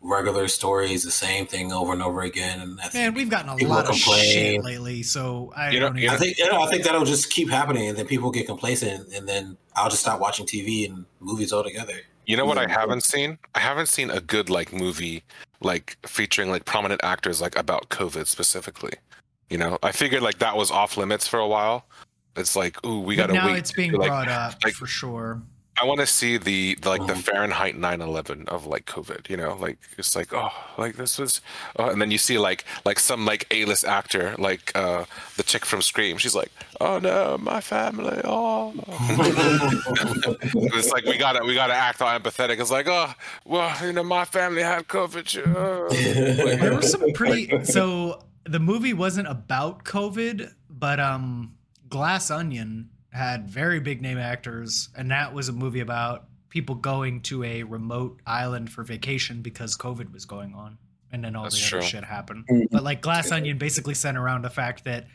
regular stories, the same thing over and over again. And I think, Man, we've gotten a lot of complain. shit lately, so I You know- don't even. I think you know, I think that'll just keep happening, and then people get complacent, and then I'll just stop watching TV and movies altogether. You know what I hmm. haven't seen? I haven't seen a good like movie like featuring like prominent actors like about COVID specifically. You know, I figured like that was off limits for a while. It's like, ooh, we but gotta now it's being to, like, brought up like- for sure. I want to see the, the like the Mhm. Fahrenheit 9/11 of like COVID. You know, like it's like oh, like this was, oh, and then you see like like some like A-list actor like uh the chick from Scream. She's like, oh no, my family. Oh, *laughs* it's like we gotta we gotta act all empathetic. It's like oh well, you know, my family had COVID. uh." There were some pretty. *laughs* So the movie wasn't about COVID, but um, Glass Onion had very big name actors, and that was a movie about people going to a remote island for vacation because COVID was going on, and then all That's the other shit happened. But like Glass Onion basically sent around the fact that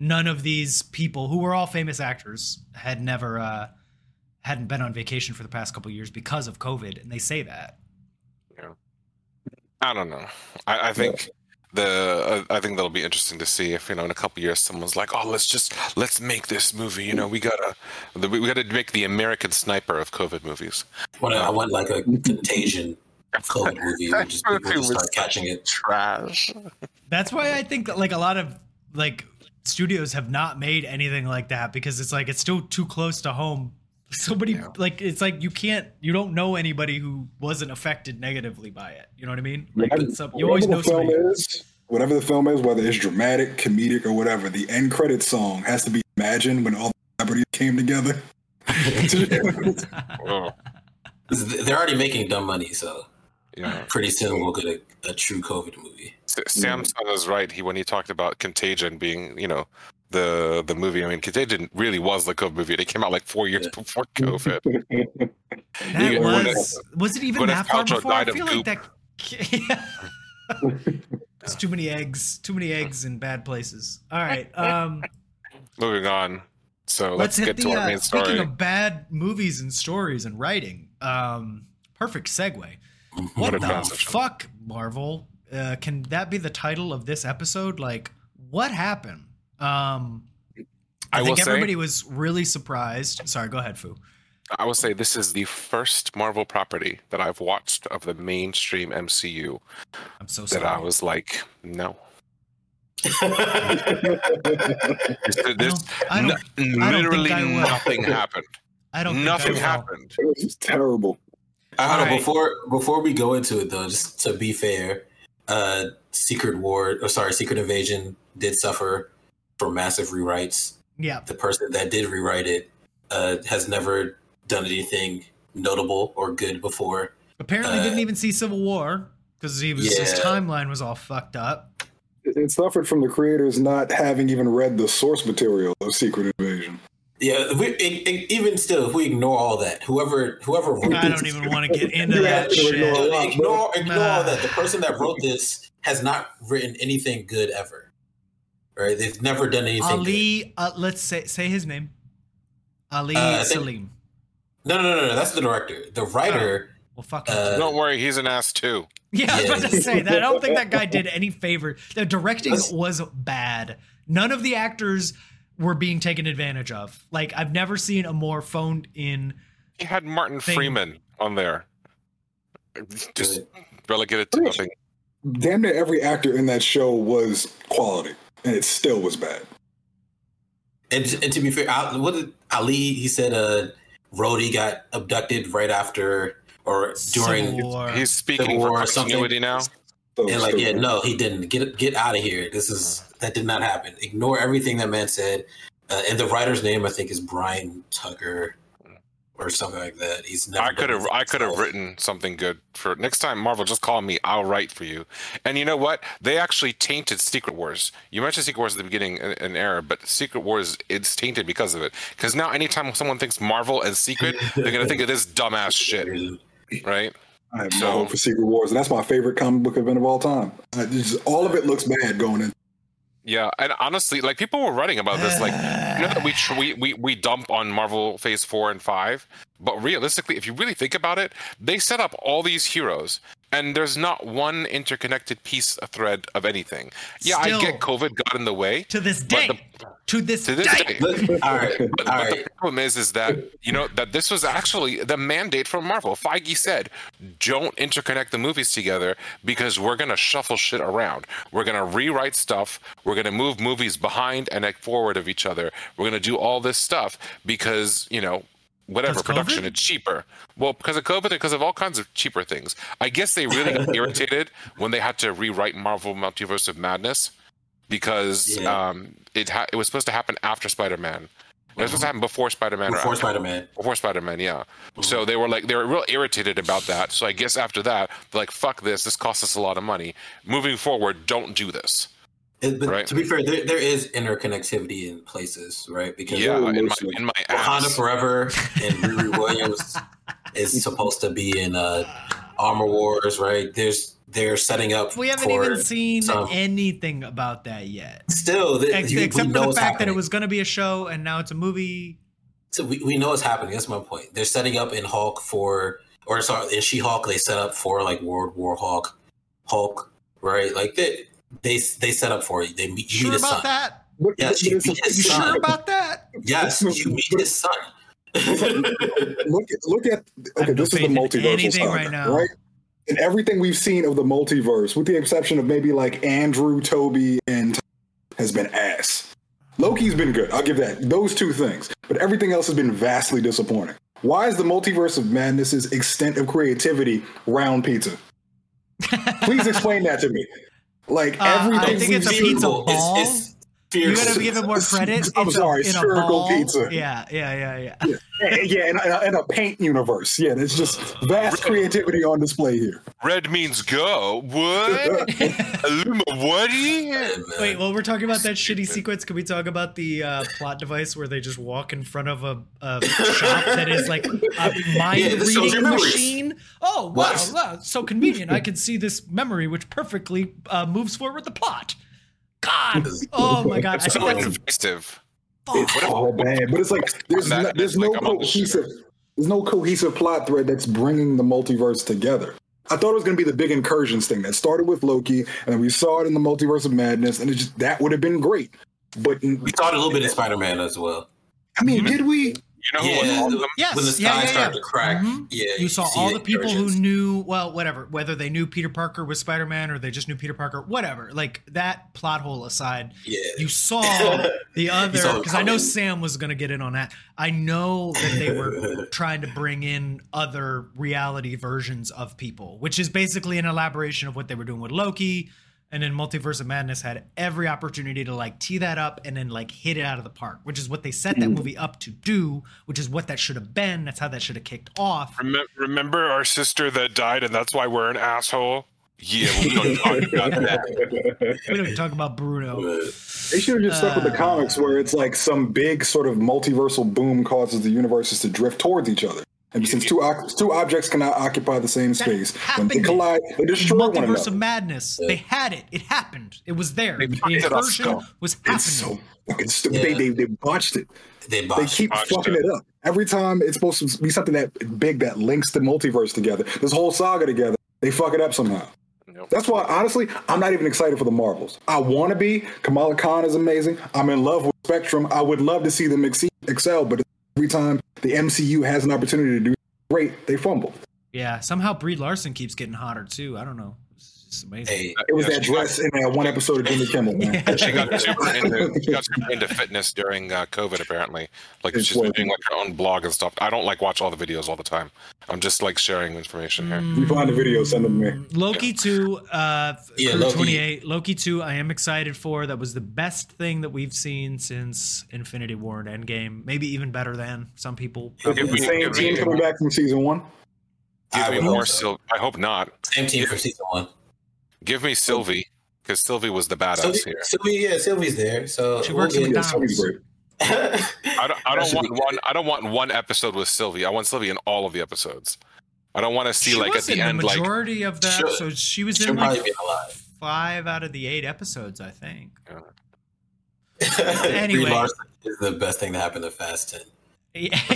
none of these people who were all famous actors had never uh hadn't been on vacation for the past couple years because of COVID, and they say that. Yeah. I don't know. I, I think the uh, I think that'll be interesting to see if you know in a couple years someone's like, oh, let's just let's make this movie. You know, we gotta the- we gotta make the American Sniper of COVID movies. When I want like a contagion COVID movie, where just people just start catching it. Trash. That's why I think that like a lot of like studios have not made anything like that because it's like it's still too close to home. Somebody Yeah. like it's like you can't you don't know anybody who wasn't affected negatively by it. You know what I mean? Like Whatever- some, you always know film somebody. is, whatever the film is, whether it's dramatic, comedic, or whatever, the end credit song has to be "Imagine" when all the celebrities came together. *laughs* They're already making dumb money, so yeah. pretty soon we'll get a, a true COVID movie. S- Samson is right. He when he talked about Contagion being you know the the movie. I mean, Contagion really was the COVID movie. It came out like four years Yeah. before COVID. *laughs* That Yeah, was was it even Gwyneth that far Paltrow before? I died of feel like that. *laughs* it's too many eggs, too many eggs in bad places. All right, um, Moving on. So let's, let's, get the. to our Uh, main speaking story. of bad movies and stories and writing, um, perfect segue. *laughs* What What the transition. fuck, Marvel? Uh, can that be the title of this episode? Like, what happened? Um, I, I will think say- everybody was really surprised. Sorry, go ahead, Fou. I will say this is the first Marvel property that I've watched of the mainstream MCU I'm so that. I was like, no. *laughs* This, I don't, I don't, no- literally I will. nothing happened. I don't think Nothing I happened. It was just terrible. I don't know. Alright. Before before we go into it though, just to be fair, uh, Secret War or sorry, Secret Invasion did suffer from massive rewrites. Yeah, The person that did rewrite it uh, has never done anything notable or good before. apparently Uh, didn't even see Civil War because he was his timeline was all fucked up. It, it suffered from the creators not having even read the source material of Secret Invasion. Yeah, we, e- e- even still, if we ignore all that, whoever whoever wrote I don't even want to get *laughs* into that I don't shit. lot, ignore ignore Nah. all that. The person that wrote this has not written anything good ever. Right? They've never done anything. good. Ali, uh, let's say say his name. Ali Uh, think- Selim. No, no, no, no. That's the director. The writer. Well, fuck. Uh, Don't worry, he's an ass too. Yeah, I was Yeah. about to say that. I don't think that guy did *laughs* any favor. The directing Let's- was bad. None of the actors were being taken advantage of. Like I've never seen a more phoned in. He had Martin Thing. Freeman on there. Just relegated to nothing. Damn near every actor in that show was quality, and it still was bad. And, and to be fair, Al- what did Ali? He said, uh, Rhodey got abducted right after or during. Civil War. He's speaking Civil for War or something. continuity now. So And like, yeah, no, he didn't. Get get out of here. This is that did not happen. Ignore everything that man said. uh, and the writer's name I think is Brian Tucker or something like that. He's never. I could have I could have written something good for next time. Marvel, just call me. I'll write for you. And you know what? They actually tainted Secret Wars. You mentioned Secret Wars at the beginning in, in era, but Secret Wars it's tainted because of it. Because now, anytime someone thinks Marvel and Secret, they're gonna think of this dumbass *laughs* shit, right? I have So- no hope for Secret Wars, and that's my favorite comic book event of all time. I just, all of it looks bad going in. Yeah, and honestly, like people were writing about this, like you know that we tr- we we we dump on Marvel Phase Four and Five, but realistically, if you really think about it, they set up all these heroes, and there's not one interconnected piece, a thread of anything. Yeah, Still- I get COVID got in the way to this day. the- to this to this day. day. Look, all right, all But, but right. the problem is, is that you know that this was actually the mandate from Marvel. Feige said, "Don't interconnect the movies together because we're gonna shuffle shit around. We're gonna rewrite stuff. We're gonna move movies behind and forward of each other. We're gonna do all this stuff because you know." Whatever production, COVID? it's cheaper. Well, because of COVID and because of all kinds of cheaper things. I guess they really got *laughs* irritated when they had to rewrite Marvel Multiverse of Madness because Yeah. um, it ha- it was supposed to happen after Spider Man. It was supposed to happen before Spider Man. Before Spider Man. Before Spider Man, yeah. So they were like they were real irritated about that. So I guess after that, they're like, "Fuck this! This costs us a lot of money. Moving forward, don't do this." But Right. to be fair, there, there is interconnectivity in places, right? Because Yeah, in my in my Wakanda ass. Forever and Riri *laughs* Williams is supposed to be in uh, Armor Wars, right? There's they're setting up. we haven't for even seen some- anything about that yet. Still, the, Ex- you- except for the it's fact that it was going to be a show and now it's a movie. So we, we know it's happening. That's my point. They're setting up in Hulk for, or sorry, in She Hulk, they set up for like World War Hulk, Hulk, right? Like they they they set up for it. They meet, you Sure meet his about son. that? But, Yes, you it's a- beat his You son. sure about that? Yes, you meet his son. look at look at okay have no this is the faith in multiversal anything saga, right now. right and everything we've seen of the multiverse with the exception of maybe like andrew tobey and has been ass loki's been good i'll give that those two things but everything else has been vastly disappointing why is the multiverse of madness's extent of creativity round pizza please explain that to me like Uh, I everything think it's a pizza Spherical. It's- ball. it's You gotta give it more credit. *laughs* I'm It's sorry, a, in a spherical ball. pizza. Yeah, yeah, yeah, yeah. yeah in a, in a paint universe yeah there's just vast creativity on display here Red means go. What? *laughs* Illuma, whaty? Wait, while we're talking about that shitty sequence, can we talk about the uh, plot device where they just walk in front of a, a shop that is like a *laughs* mind Yeah, reading your memories. machine? Oh, wow, What? wow, so convenient. I can see this memory which perfectly uh, moves forward the plot. God, *laughs* oh my god, I So think that's invasive. It's all bad, but it's like there's no, there's no I'm on the cohesive there's no cohesive plot thread that's bringing the multiverse together. I thought it was going to be the big incursions thing that started with Loki, and then we saw it in the multiverse of madness, and it just that would have been great. But we saw it a little bit in Spider Man as well. I mean, did we? You know who was Yeah, awesome? Yes, when the yeah, sky yeah, started yeah. to crack, Mhm. yeah, you saw all the the people who knew well whatever whether they knew peter parker was spider-man or they just knew peter parker whatever like that plot hole aside Yeah, you saw *laughs* the other because i know sam was going to get in on that i know that they were *laughs* trying to bring in other reality versions of people which is basically an elaboration of what they were doing with loki and then multiverse of madness had every opportunity to like tee that up and then like hit it out of the park which is what they set that movie up to do which is what that should have been that's how that should have kicked off Remember our sister that died, and that's why we're an asshole? Yeah, we don't *laughs* talk about that. we don't talk about bruno They should have just stuck with the Uh, comics where it's like some big sort of multiversal boom causes the universes to drift towards each other. And since two two objects cannot occupy the same space, when they collide, they destroy one multiverse another. of madness they had it it happened it was there They the fucked it up, incursion though. was happening It's so fucking stupid. Yeah. They, they they botched it. they They keep botched fucking it. it up. Every time it's supposed to be something that big that links the multiverse together, this whole saga together, they fuck it up somehow. Nope. That's why, honestly, I'm not even excited for the Marvels. I want to be. Kamala Khan is amazing. I'm in love with Spectrum. I would love to see them exceed, excel, but every time the MCU has an opportunity to do great, they fumble. yeah somehow brie larson keeps getting hotter too i don't know It's It's amazing. Hey, It was Yeah, that she got- dress in that one episode of Jimmy Kimmel, man. Yeah. She got super *laughs* into, she got super into fitness during uh, COVID. Apparently, like It's she's been doing like her own blog and stuff. I don't like watch all the videos all the time. I'm just like sharing information here. If you find the video, send them to me. Loki 2, uh, Yeah, Loki. 28. Loki 2, I am excited for. That was the best thing that we've seen since Infinity War and Endgame. Maybe even better than some people. Is it the same team coming back from season one? Give I me more hope so. Sylvie. I hope not. same team from season one. Give me Sylvie because Sylvie was the badass Sylvie, here. Sylvie, yeah, Sylvie's there. So She we'll works at get- Yeah, McDonald's. *laughs* I don't, I don't want one. I don't want one episode with Sylvie. I want Sylvie in all of the episodes. I don't want to see she like at was the end the like majority of the She'll- episodes. She was in like alive. five out of the eight episodes, I think. Brie *laughs* Anyway. Larson is the best thing to happen to Fast Ten. Yeah. *laughs*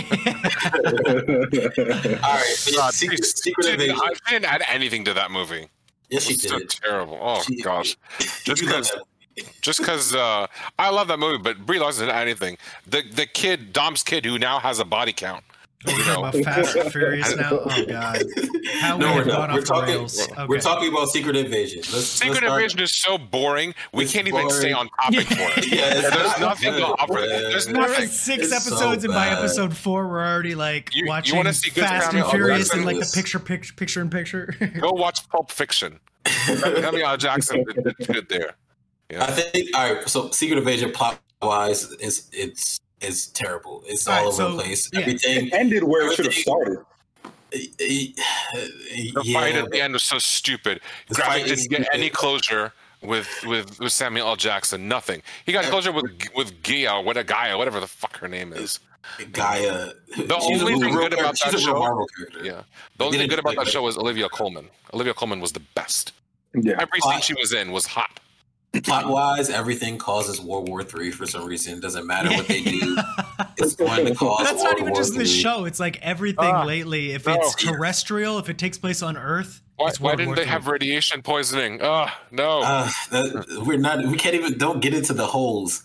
All right, God, Secret, she- Secret she I didn't add anything to that movie. Yes, she so did. terrible. Oh She- gosh. *laughs* Just because just because uh, I love that movie, but Brie Larson didn't add anything. The the kid Dom's kid who now has a body count. We're talking about Fast and Furious now. Oh god. How no, have we're not. We're talking. rails. We're talking about Secret Invasion. Let's, Secret let's Invasion is so boring. We It's can't even stay on topic for it. *laughs* Yeah, There's not nothing to offer. man. There's There nothing. was six It's so episodes, and by episode four, we're already like You- you watching wanna see Fast Samuel and L. Furious Jackson? and like the picture, picture, picture in picture. *laughs* Go watch Pulp Fiction. Samuel L. Jackson did did good there. I think. All right. So Secret Invasion plot wise is it's it's terrible. It's all, All right, over so, the place. yeah. Everything. It ended where it should have started. *sighs* The yeah, fight at the end was so stupid. The Graphic fight didn't get any closure with, with with Samuel L. Jackson. Nothing. He got closure with with Gia, what a Gaia, whatever the fuck her name is. Gaia. The she's only a thing good about that she's a real show- Marvel character. Yeah. The only thing good about that show was Olivia Colman. Olivia Colman was the best. Yeah. Every scene she was in was hot. Plot wise, everything causes World War Three for some reason. It Doesn't matter what they do. *laughs* It's going to cause. That's World not even War just this III. show. It's like everything Ah, lately. If no. it's terrestrial, if it takes place on Earth, Why, it's why World didn't War they III. have radiation poisoning? Oh no! Uh, that, we're not. We can't even. Don't get into the holes.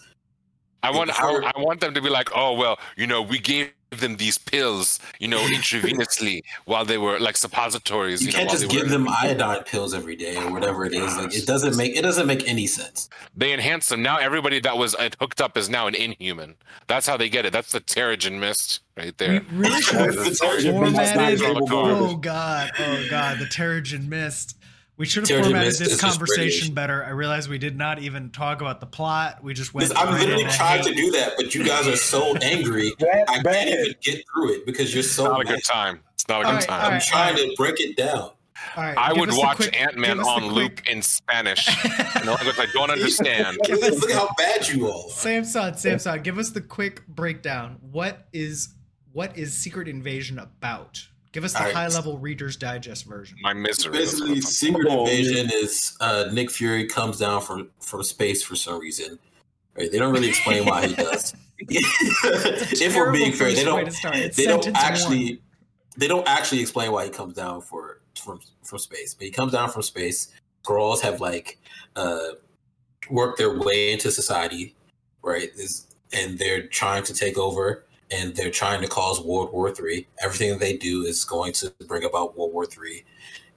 I want I, I want them to be like, oh well, you know, we gave them these pills, you know, intravenously *laughs* while they were like suppositories. You You, can't know, just give were, them iodine pills every day or whatever it is. Like it doesn't make it doesn't make any sense. They enhance them. Now everybody that was uh, hooked up is now an inhuman. That's how they get it. That's the Terrigen mist right We there. really *laughs* should have The Terrigen Mist is formatted. not able Oh god! Oh god! The Terrigen Mist. We should have formatted Mist this conversation better. I realized we did not even talk about the plot. We just went. I'm right literally into trying to do that, but you guys are so *laughs* angry. That I can't even get through it because you're It's so. not a good time. It's not a good All right, time. all I'm right. trying to break it down. All right, I would watch Ant Man give us the on loop quick- in Spanish, *laughs* in a language I don't understand. Us- Look at how bad you all are. Samson, Samson, give us the quick breakdown. What is what is Secret Invasion about? Give us the All right. high level Reader's Digest version. My misery. Basically, it's- *laughs* Secret Oh, Invasion is uh, Nick Fury comes down from from space for some reason. Right? They don't really explain why he does. *laughs* if we're being fair, they don't. to start. It's They don't actually. one. They don't actually explain why he comes down for from from space, but he comes down from space. Girls have like uh, worked their way into society, right? Is and they're trying to take over, and they're trying to cause World War Three. Everything they do is going to bring about World War Three.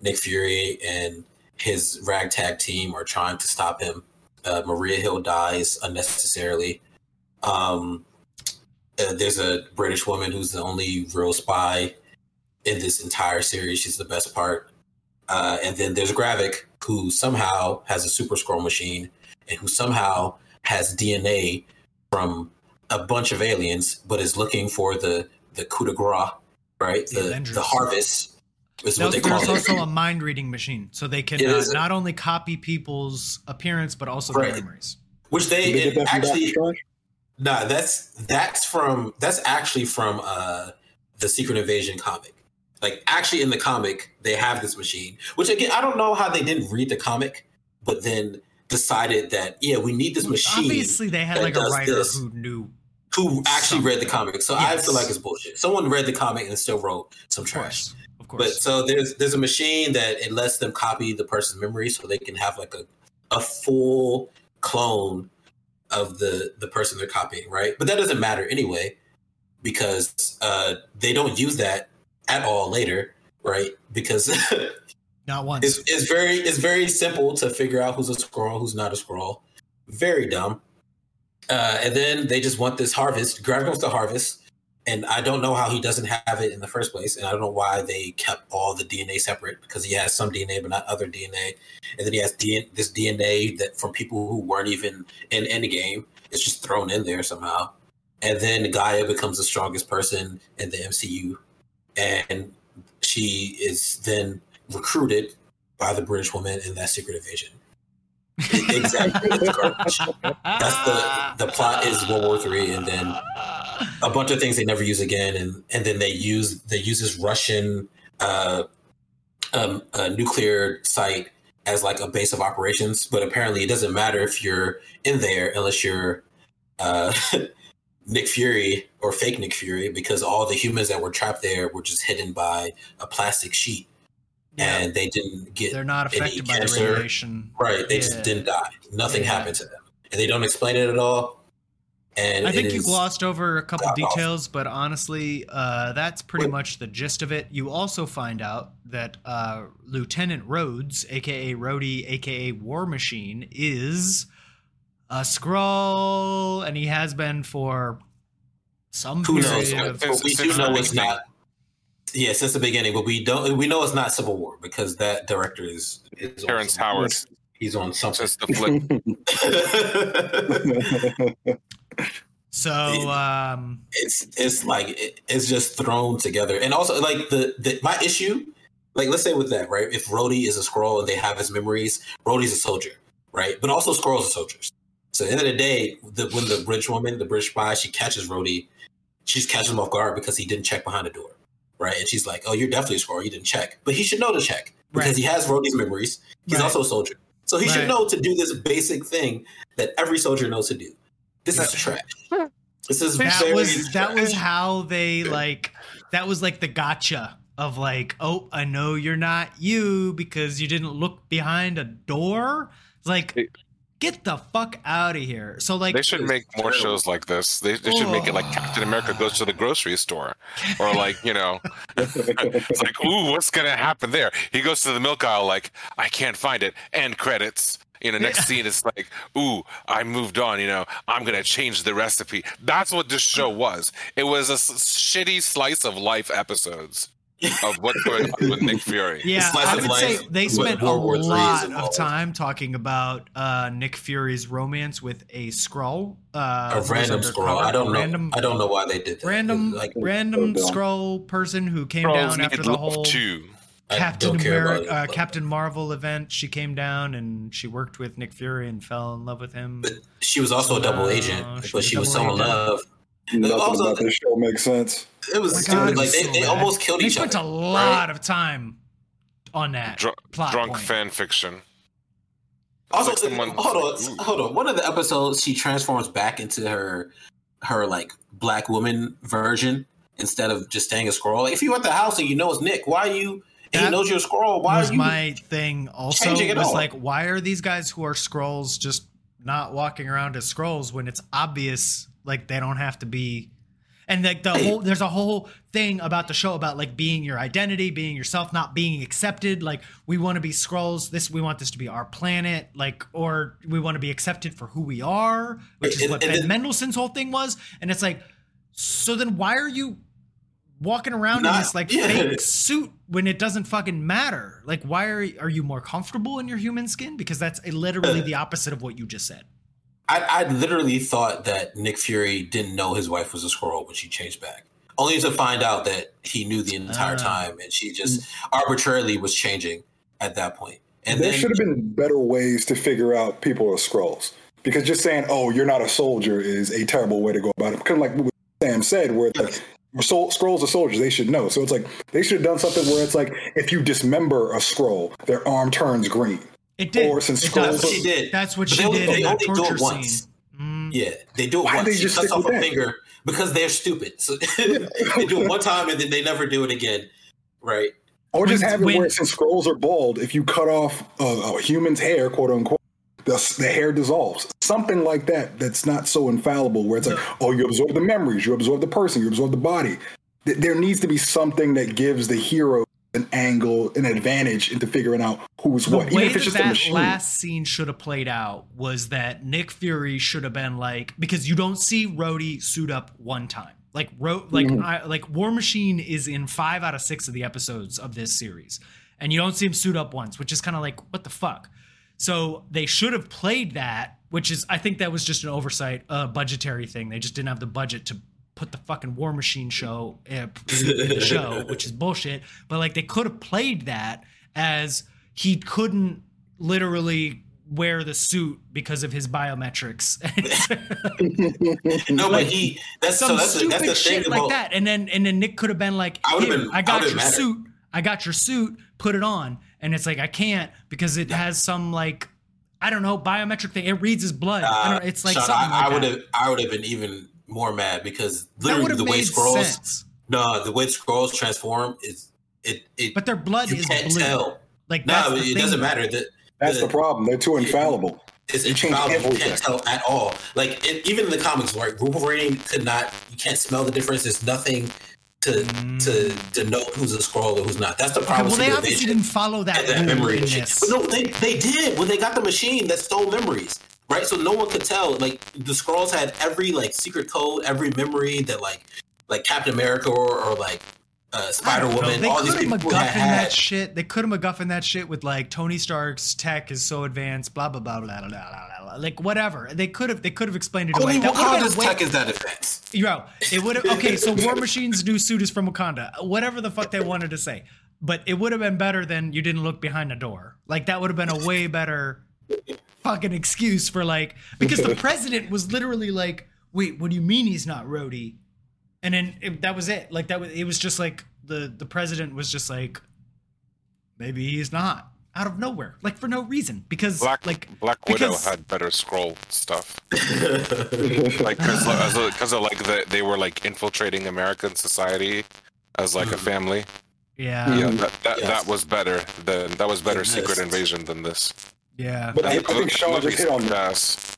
Nick Fury and his ragtag team are trying to stop him. Uh, Maria Hill dies unnecessarily. Um, uh, there's a British woman who's the only real spy in this entire series. She's the best part. Uh, and then there's Gravik, who somehow has a super Skrull machine and who somehow has DNA from a bunch of aliens, but is looking for the the coup de grace, right? The The the harvest is No, what they call there's it. also a mind reading machine, so they can uh, is. not only copy people's appearance but also their memories. Which they they it that from Doctor actually Strange? Nah, that's that's from that's actually from uh the Secret Invasion comic. Like actually in the comic, they have this machine. Which again, I don't know how they didn't read the comic, but then decided that yeah, we need this machine Obviously, they had like a writer this. who knew. who actually read the comic. So I Yes. feel like it's bullshit. Someone read the comic and still wrote some Of trash. Of course, But so there's there's a machine that it lets them copy the person's memory so they can have like a, a full clone of the the person they're copying, right? But that doesn't matter anyway because uh, they don't use that at all later, right? Because *laughs* Not once. It's, it's very it's very simple to figure out who's a Skrull, who's not a Skrull. Very dumb. Uh, and then they just want this harvest. Grant wants the harvest, and I don't know how he doesn't have it in the first place, and I don't know why they kept all the DNA separate because he has some DNA but not other DNA, and then he has this DNA that from people who weren't even in any game. It's just thrown in there somehow, and then Gaia becomes the strongest person in the MCU, and she is then recruited by the British woman in that secret invasion. exactly. That's the the plot is World War Three, and then a bunch of things they never use again, and and then they use they use this Russian uh, um, a nuclear site as like a base of operations, but apparently it doesn't matter if you're in there unless you're uh, *laughs* Nick Fury or fake Nick Fury, because all the humans that were trapped there were just hidden by a plastic sheet Yeah. and they didn't get They're not any affected by the cancer. radiation. right. They Yeah. just didn't die. Nothing Yeah. happened to them, and they don't explain it at all. And I think you glossed over a couple god awful. details, but honestly, uh, that's pretty much the gist of it. You also find out that uh, Lieutenant Rhodes, aka Rhodey, aka War Machine, is a Skrull, and he has been for some Who knows? period of. But we do know it's not. Yeah, since the beginning, but we don't. We know it's not Civil War because that director is, is on Terrence Howard. He's on something. Just the flip. *laughs* So, um, it's it's like it, it's just thrown together, and also like the, the my issue, like let's say with that right, if Rhodey is a Skrull and they have his memories, Rhodey's a soldier, right? But also Skrulls are soldiers. So at the end of the day, the, when the British woman, the British spy, she catches Rhodey, she's catching him off guard because he didn't check behind the door, right? And she's like, "Oh, you're definitely a Skrull. You didn't check, but he should know to check because Right. he has Rhodey's memories. He's Right. also a soldier, so he Right. should know to do this basic thing that every soldier knows to do. This is trash. *laughs* This is that very was that was how they like that was like the gotcha of like oh i know you're not you because you didn't look behind a door It's like They- get the fuck out of here so like They should make more terrible. shows like this. They, they should make it like Captain America goes to the grocery store, or like you know, *laughs* it's like ooh, what's gonna happen there? He goes to the milk aisle, like I can't find it. End credits. You know, next scene it's like, ooh, I moved on. You know, I'm gonna change the recipe. That's what this show was. It was a s- shitty slice of life episodes of what's going on with Nick Fury. yeah i would say they spent a lot of time talking about uh nick fury's romance with a Skrull uh a random Skrull. I don't know. I don't know why they did that. random Like random Skrull person who came Trolls down after the love whole too. Captain don't care about America, it, uh, Captain Marvel event. She came down and she worked with Nick Fury and fell in love with him. But she was also a double agent, she but was she was so in agent. love. Nothing Also- about this show makes sense. It was Oh my stupid. God, like they, so they almost killed They each other. They spent a lot of time on that Dr- plot drunk point. fan fiction. Also, Like someone- hold on, Ooh. hold on. One of the episodes, she transforms back into her, her like black woman version instead of just staying a Skrull. Like, if you at the house and you know it's Nick, why are you? And That he knows you're a Skrull. Why was are you? my thing. Also, it was all? like, why are these guys who are Skrulls just not walking around as Skrulls when it's obvious like they don't have to be? And like the whole, there's a whole thing about the show about like being your identity, being yourself, not being accepted. Like we want to be Skrulls. This we want this to be our planet. Like or we want to be accepted for who we are, which is And- what and Ben then- Mendelsohn's whole thing was. And it's like, so then why are you walking around in this like *laughs* yeah. fake suit when it doesn't fucking matter? Like, why are are you more comfortable in your human skin? Because that's literally uh. the opposite of what you just said. I, I literally thought that Nick Fury didn't know his wife was a Skrull when she changed back, only to find out that he knew the entire Ah. time, and she just arbitrarily was changing at that point. And there then should have been better ways to figure out people are Skrulls. Because just saying, "Oh, you're not a soldier," is a terrible way to go about it. Kind of like what Sam said, where it's like we're Skrulls are soldiers; they should know. So it's like they should have done something where it's like if you dismember a Skrull, their arm turns green. It did. Or since It Skrulls does. That's what she did. That's what But she they did they in only do it torture once. Mm. Yeah, they do it Why once. they She just cuts off a that? finger because they're stupid. So *laughs* they do it one time and then they never do it again. Right? Or just have it when- where since Skrulls are bald, if you cut off a, a human's hair, quote unquote, the, the hair dissolves. Something like that. That's not so infallible. Where it's like, oh, you absorb the memories, you absorb the person, you absorb the body. Th- There needs to be something that gives the hero an angle, an advantage into figuring out who's the what. way Even if it's that that last scene should have played out was that Nick Fury should have been like because you don't see Rhodey suit up one time. Like Ro- like Mhm. I, like War Machine is in five out of six of the episodes of this series, and you don't see him suit up once, which is kind of like what the fuck. So they should have played that, which is I think that was just an oversight, a budgetary thing. They just didn't have the budget to put the fucking War Machine show in *laughs* the show, which is bullshit. But like they could have played that as he couldn't literally wear the suit because of his biometrics. *laughs* No, but he that's Some so that's the, stupid that's the shit thing like about that. And then and then Nick could have been like, I been- I I got would've your mattered. suit. I got your suit. Put it on. And it's like I can't because it has some like I don't know biometric thing. It reads his blood. I uh, don't, it's like Sean, something I, like would have I would have been even more mad because literally the way made Skrulls sense. no the way Skrulls transform is it it But their blood you is can't blue. tell. Like No, the it thing. doesn't matter. The, That's the problem. They're too infallible. It's You change infallible. You everything. can't tell at all. Like it, even in the comics, right? Wolverine could not. You can't smell the difference. There's nothing to to denote who's a Skrull or who's not. That's the Mm. Okay, problem. well, they obviously didn't follow that, that memory in and shit. this. But no, they they did. When they got the machine that stole memories, right? So no one could tell. Like the Skrulls had every like secret code, every memory that like like Captain America or, or like uh, Spider. Woman. They All could these have people MacGuffin had, that shit. They could have MacGuffin that shit with like Tony Stark's tech is so advanced, blah blah blah blah blah blah blah. blah. Like whatever. They could have. They could have explained it away. Only That Wakanda's tech is that defense. Yo, it would have. Okay, so War Machine's new suit is from Wakanda. Whatever the fuck they wanted to say, but it would have been better than you didn't look behind the door. Like that would have been a way better fucking excuse for like because the *laughs* president was literally like, "Wait, what do you mean he's not Rhodey?" And then it, that was it. Like that was it was just like the the president was just like, maybe he's not out of nowhere, like for no reason because Black like Black Widow because- had better Skrull stuff. *laughs* like because uh, uh, of like the, they were like infiltrating American society as like a Mhm. family. yeah, yeah, mm-hmm. that that, yes. that was better than that was better Secret. Invasion than this. Yeah. But I, I think Sean just hit on fast.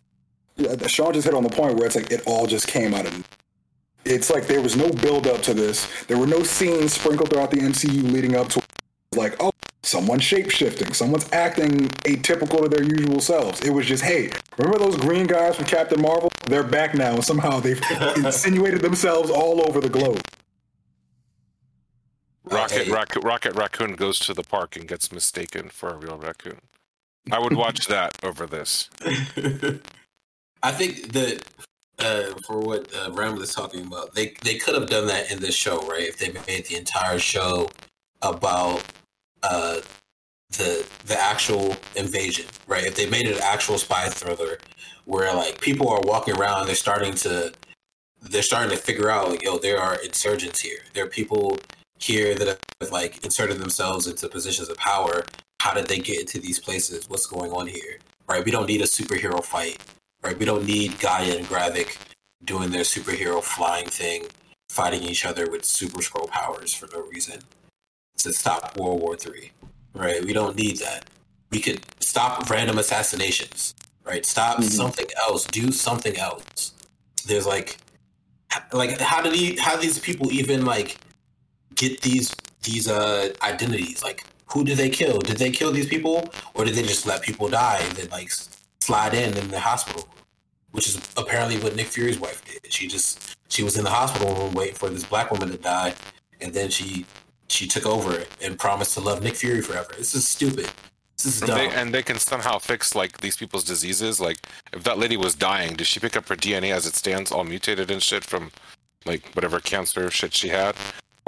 Yeah, Sean just hit on the point where it's like it all just came out of. It's like there was no build up to this. There were no scenes sprinkled throughout the MCU leading up to like, oh, someone's shape shifting, someone's acting atypical to their usual selves. It was just, hey, remember those green guys from Captain Marvel? They're back now, and somehow they've *laughs* insinuated themselves all over the globe. Rocket, Hey. Rac- Rocket Raccoon goes to the park and gets mistaken for a real raccoon. I would watch that over this. *laughs* I think that uh, for what uh, Ram is talking about, they they could have done that in this show, right? If they made the entire show about uh, the the actual invasion, right? If they made it an actual spy thriller, where like people are walking around, they're starting to they're starting to figure out like, yo, there are insurgents here. There are people here that have like inserted themselves into positions of power. How did they get into these places? What's going on here? Right? We don't need a superhero fight right? We don't need Gaia and Gravik doing their superhero flying thing, fighting each other with super Skrull powers for no reason to stop World War Three, right? We don't need that. We could stop random assassinations, right? Stop Mhm. something else. Do something else. There's like, like how did he? How do these people even like get these these uh identities? Like, who did they kill? Did they kill these people, or did they just let people die and then like slide in in the hospital, room? which is apparently what Nick Fury's wife did. She just she was in the hospital room waiting for this black woman to die, and then she she took over and promised to love Nick Fury forever. This is stupid. This is And dumb. they, and they can somehow fix like these people's diseases. Like if that lady was dying, did she pick up her DNA as it stands, all mutated and shit from like whatever cancer shit she had?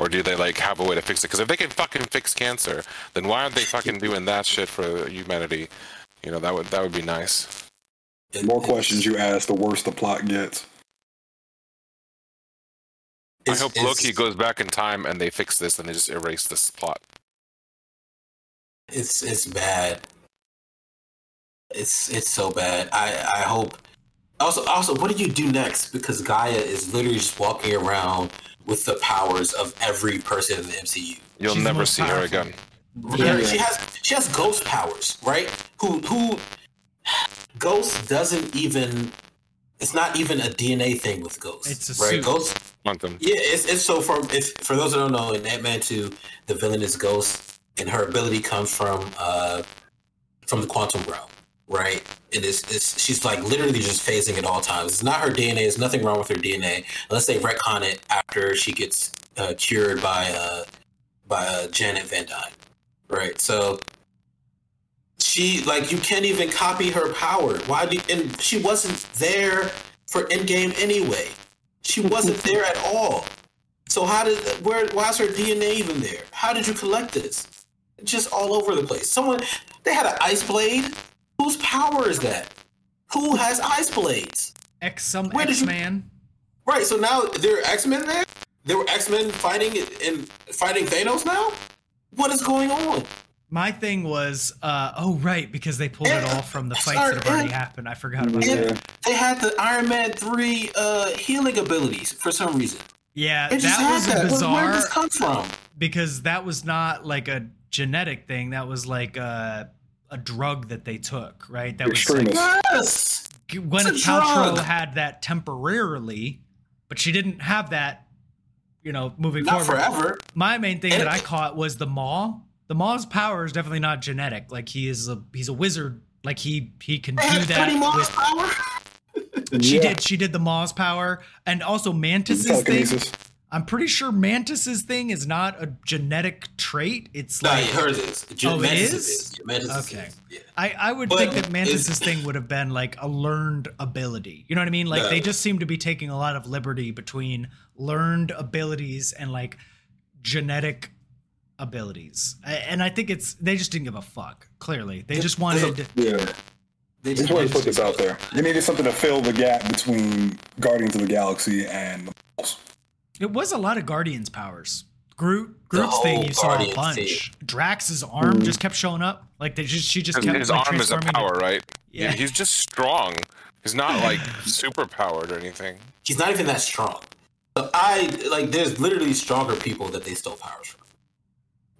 Or do they like have a way to fix it? Because if they can fucking fix cancer, then why aren't they fucking doing that shit for humanity? You know that would that would be nice. The more questions you ask, the worse the plot gets. I hope Loki goes back in time and they fix this and they just erase this plot. It's it's bad. It's it's so bad. I I hope. Also also, what do you do next? Because Gaia is literally just walking around with the powers of every person in the MCU. You'll She's never most see her again. Yeah, Yeah. she has she has ghost powers, right? Who who Ghost doesn't even it's not even a DNA thing with Ghost. It's a right. suit. Ghost. Quantum. Yeah, it's, it's so for if for those that don't know, in Ant Man two, the villain is Ghost, and her ability comes from uh from the quantum realm, right? And it's, it's she's like literally just phasing at all times. It's not her DNA. There's nothing wrong with her DNA unless they retcon it after she gets uh, cured by uh by uh, Janet Van Dyne, right? So she like you can't even copy her power. Why do you, and she wasn't there for Endgame anyway. She wasn't *laughs* there at all. So how did where why is her DNA even there? How did you collect this? Just all over the place. Someone they had an ice blade. Whose power is that? Who has ice blades? X some Where X you- Man. Right. So now there are X Men there. There were X Men fighting and fighting Thanos now. What is going on? My thing was, uh, oh right, because they pulled it And- all from the fights that have already and- happened. I forgot about that. They had the Iron Man three uh, healing abilities for some reason. Yeah, It just that was that. Where- bizarre Where did this come from? because that was not like a genetic thing. That was like a, a drug that they took, right? That was like Extremis. Yes. Gwyneth It's a Paltrow had that temporarily, but she didn't have that, you know, moving Not forward. forever. My main thing And that I caught was the Maw. The Maw's power is definitely not genetic. Like he is a he's a wizard. Like he he can They do that. Maw's With, power. she Yeah. did she did the Maw's power and also Mantis's thing. Telekinesis. I'm pretty sure Mantis's thing is not a genetic trait. It's No, like hers is. Oh, it Mantis is? Mantis Okay. is, Yeah. I, I would But think that Mantis's thing would have been like a learned ability. You know what I mean? Like they just seem to be taking a lot of liberty between learned abilities and like genetic abilities. And I think it's they just didn't give a fuck. Clearly, they just wanted. Yeah. They They just wanted to put this out there. They needed something to fill the gap between Guardians of the Galaxy and the Marvels. It was a lot of Guardians powers. Groot, The Groot's thing you saw a bunch. team. Drax's arm hmm. just kept showing up. Like they just she just kept his like, arm is a transforming power, right? Yeah. He's just strong. He's not *laughs* like super powered or anything. He's not even that strong. So I like. There's literally stronger people that they stole powers from.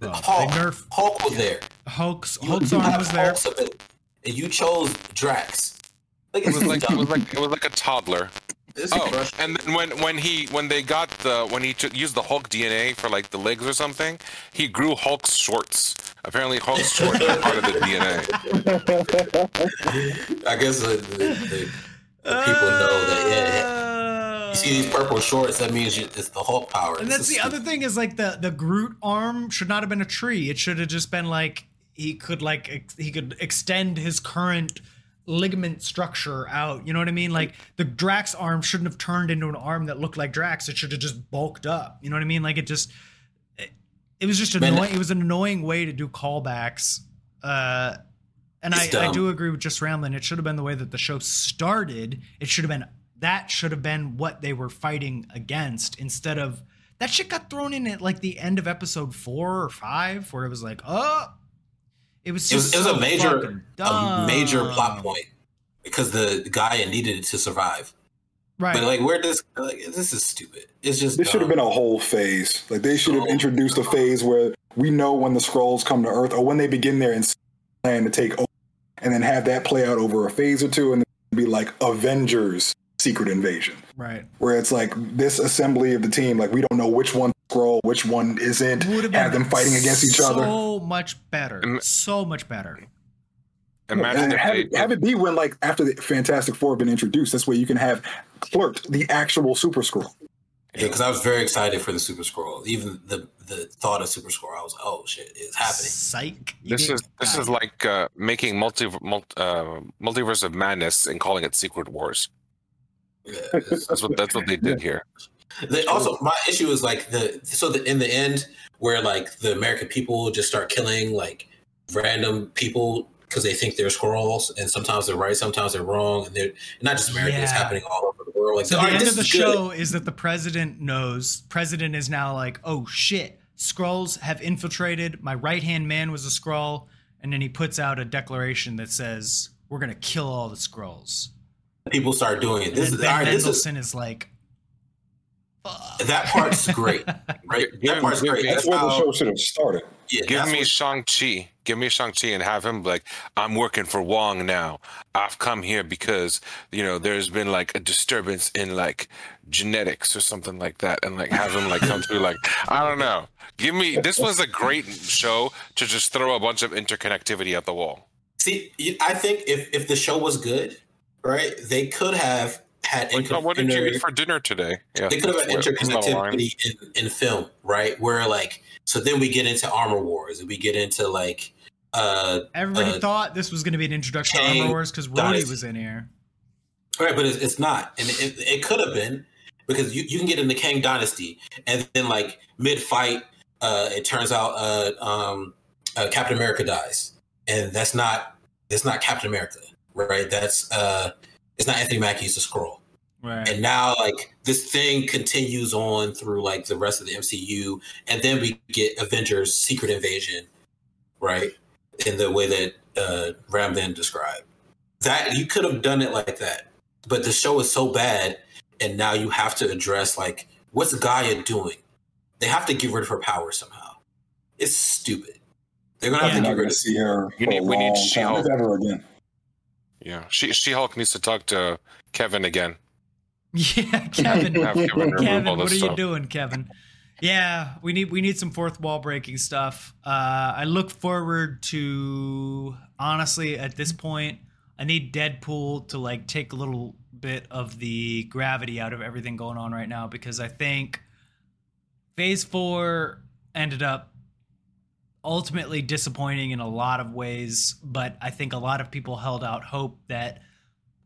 Well, they Hulk. nerf Hulk was there. Hulk's You- Hulk's you arm have was there. And you chose Drax. Like, It was like it was *laughs* like it was like a toddler. This Oh, crush- and then when when he when they got the when he took, used the Hulk DNA for like the legs or something, he grew Hulk's shorts. Apparently, Hulk's shorts are part of the DNA. I guess the, the, the, the people know that. Yeah, yeah. You see these purple shorts? That means you, it's the Hulk power. And that's is the other thing is like the the Groot arm should not have been a tree. It should have just been like he could like ex- he could extend his current ligament structure out. You know what I mean? Like the Drax arm shouldn't have turned into an arm that looked like Drax. It should have just bulked up. You know what I mean? Like it just it, it was just Man, annoying. It was an annoying way to do callbacks. Uh and I, I do agree with just rambling. It should have been the way that the show started. It should have been that should have been what they were fighting against instead of that shit got thrown in at like the end of episode four or five where it was like, oh, it was It was, just it was a major, a major plot point because the Gaia needed it to survive. right? But like, where does like this is stupid? It's just This should have been a whole phase. Like they should have Oh. introduced a phase where we know when the Skrulls come to Earth or when they begin their ins- plan to take over, and then have that play out over a phase or two, and then be like Avengers Secret Invasion, right. where it's like this assembly of the team, like we don't know which one Skrull, which one isn't, Would have have them fighting against each other. So much better. Im- So much better. Imagine and if have, they, it, have it be when like after the Fantastic Four have been introduced. This way you can have Clerk, the actual Super Skrull. Yeah, because I was very excited for the Super Skrull. Even the the thought of Super Skrull, I was like, oh shit, it's happening. Psych. This is this got is it. like uh, making multi, multi uh, multiverse of madness and calling it Secret Wars. Yeah, That's what that's what they did here. The, also, my issue is like the so the in the end where like the American people just start killing like random people because they think they're squirrels, and sometimes they're right, sometimes they're wrong, and they're not just America; it's happening all over the world. Like, So all the right, end of the is good. show is that the president knows. President is now like, oh shit, Skrulls have infiltrated. My right hand man was a Skrull, and then he puts out a declaration that says, "We're gonna kill all the Skrulls." People start doing it. This then is Ben all right. This is is like, "Fuck." that part's great, *laughs* right? Give- That part's great. That's That's where the show should have started. yeah, Give me Shang Chi. Give me Shang Chi and have him like, I'm working for Wong now. I've come here because you know there's been like a disturbance in like genetics or something like that, and like have him like come through like I don't know. Give me this was a great show to just throw a bunch of interconnectivity at the wall. See, I think if if the show was good, right, they could have had Like, oh, what did you eat for dinner today? Yeah, they could have had Wait, that's not a line. interconnectivity in, in film, right? Where like, so then we get into Armor Wars, and we get into like, uh, Everybody Uh, thought this was going to be an introduction to Armor Wars because Rhodey was in here. right, but it's, it's not, and it, it could have been because you, you can get into the Kang Dynasty, and then like mid fight, uh, it turns out uh, um, uh, Captain America dies, and that's not that's not Captain America, right? That's uh, it's not Anthony Mackie, it's a Skrull. Right. and now like this thing continues on through like the rest of the MCU, and then we get Avengers: Secret Invasion, right? In the way that uh, Ramdan described, that you could have done it like that, but the show is so bad, and now you have to address like what's Gaia doing? They have to get rid of her power somehow. It's stupid. They're gonna have You're to get rid of. see her You for need- we need long time, She-Hulk. ever again. Yeah, she She Hulk needs to talk to Kevin again. *laughs* yeah, Kevin. Kevin Kevin, what are you doing, Kevin? Yeah, we need we need some fourth wall breaking stuff. Uh, I look forward to honestly at this point, I need Deadpool to like take a little bit of the gravity out of everything going on right now because I think Phase Four ended up ultimately disappointing in a lot of ways, but I think a lot of people held out hope that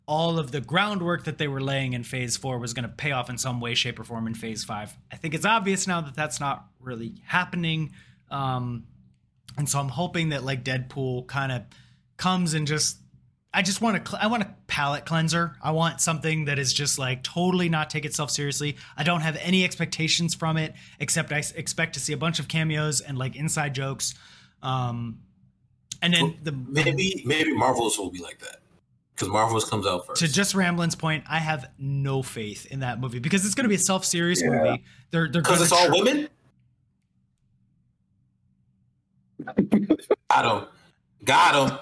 all of the groundwork that they were laying in phase four was going to pay off in some way, shape, or form in phase five. I think it's obvious now that that's not really happening. Um, and so I'm hoping that like Deadpool kind of comes and just, I just want to, cl- I want a palate cleanser. I want something that is just like totally not take itself seriously. I don't have any expectations from it, except I s- expect to see a bunch of cameos and like inside jokes. Um, and then the Maybe maybe Marvels will be like that because Marvels comes out first. to just Ramblin's point, I have no faith in that movie because it's going to be a self-serious Yeah. movie. They're they're Because gonna it's all tr- women? *laughs* Got him. Got him.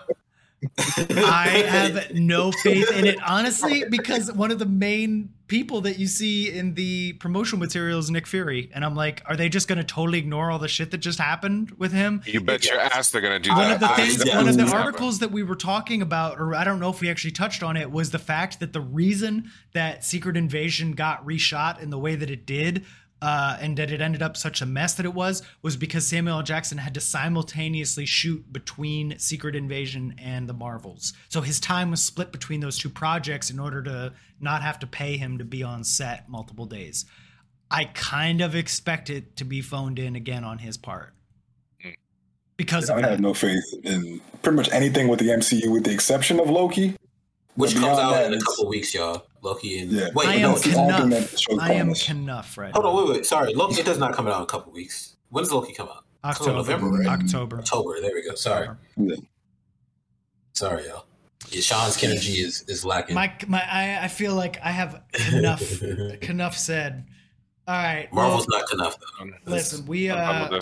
I *laughs* have no faith in it, honestly, because one of the main people that you see in the promotional material is Nick Fury, and I'm like, are they just going to totally ignore all the shit that just happened with him? You bet your ass they're gonna do One that. One of the things, yeah. one of the articles that we were talking about, or I don't know if we actually touched on it, was the fact that the reason that Secret Invasion got reshot in the way that it did, uh, and that it ended up such a mess that it was, was because Samuel L. Jackson had to simultaneously shoot between Secret Invasion and the Marvels. So his time was split between those two projects in order to not have to pay him to be on set multiple days. I kind of expect it to be phoned in again on his part. Because I that. have no faith in pretty much anything with the MCU, with the exception of Loki. Which comes out that, in a couple weeks, y'all. Loki and Yeah. wait, I no, am that's the only thing that Knuff. I am promised. Knuff right hold on, wait, wait. Sorry, Loki. It does not come out in a couple weeks. When does Loki come out? October. November, right? October. October. There we go. Sorry, Yeah. sorry, y'all. Yeah, Sean's energy is is lacking. My my I, I feel like I have enough *laughs* enough said. All right. Marvel's well, not enough though. listen, we uh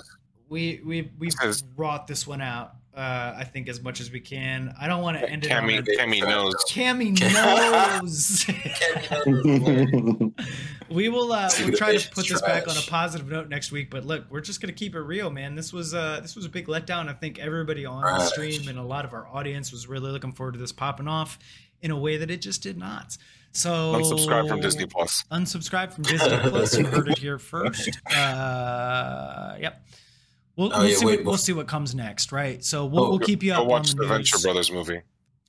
we we we Says- brought this one out. Uh, I think as much as we can. I don't want to end it on Cammy, a Cammy knows. Cammy knows. *laughs* *laughs* we will uh we'll try to put this back on a positive note next week but look we're just gonna keep it real man. This was uh this was a big letdown. I think everybody on the stream and a lot of our audience was really looking forward to this popping off in a way that it just did not. So Unsubscribe from Disney Plus. unsubscribe from disney plus. You heard it here *laughs* first. Uh yep We'll, Oh, we'll yeah, see. wait, what, we'll bef- see what comes next, right? So we'll, Oh, we'll keep you Go up watch on the the Venture news. Brothers movie.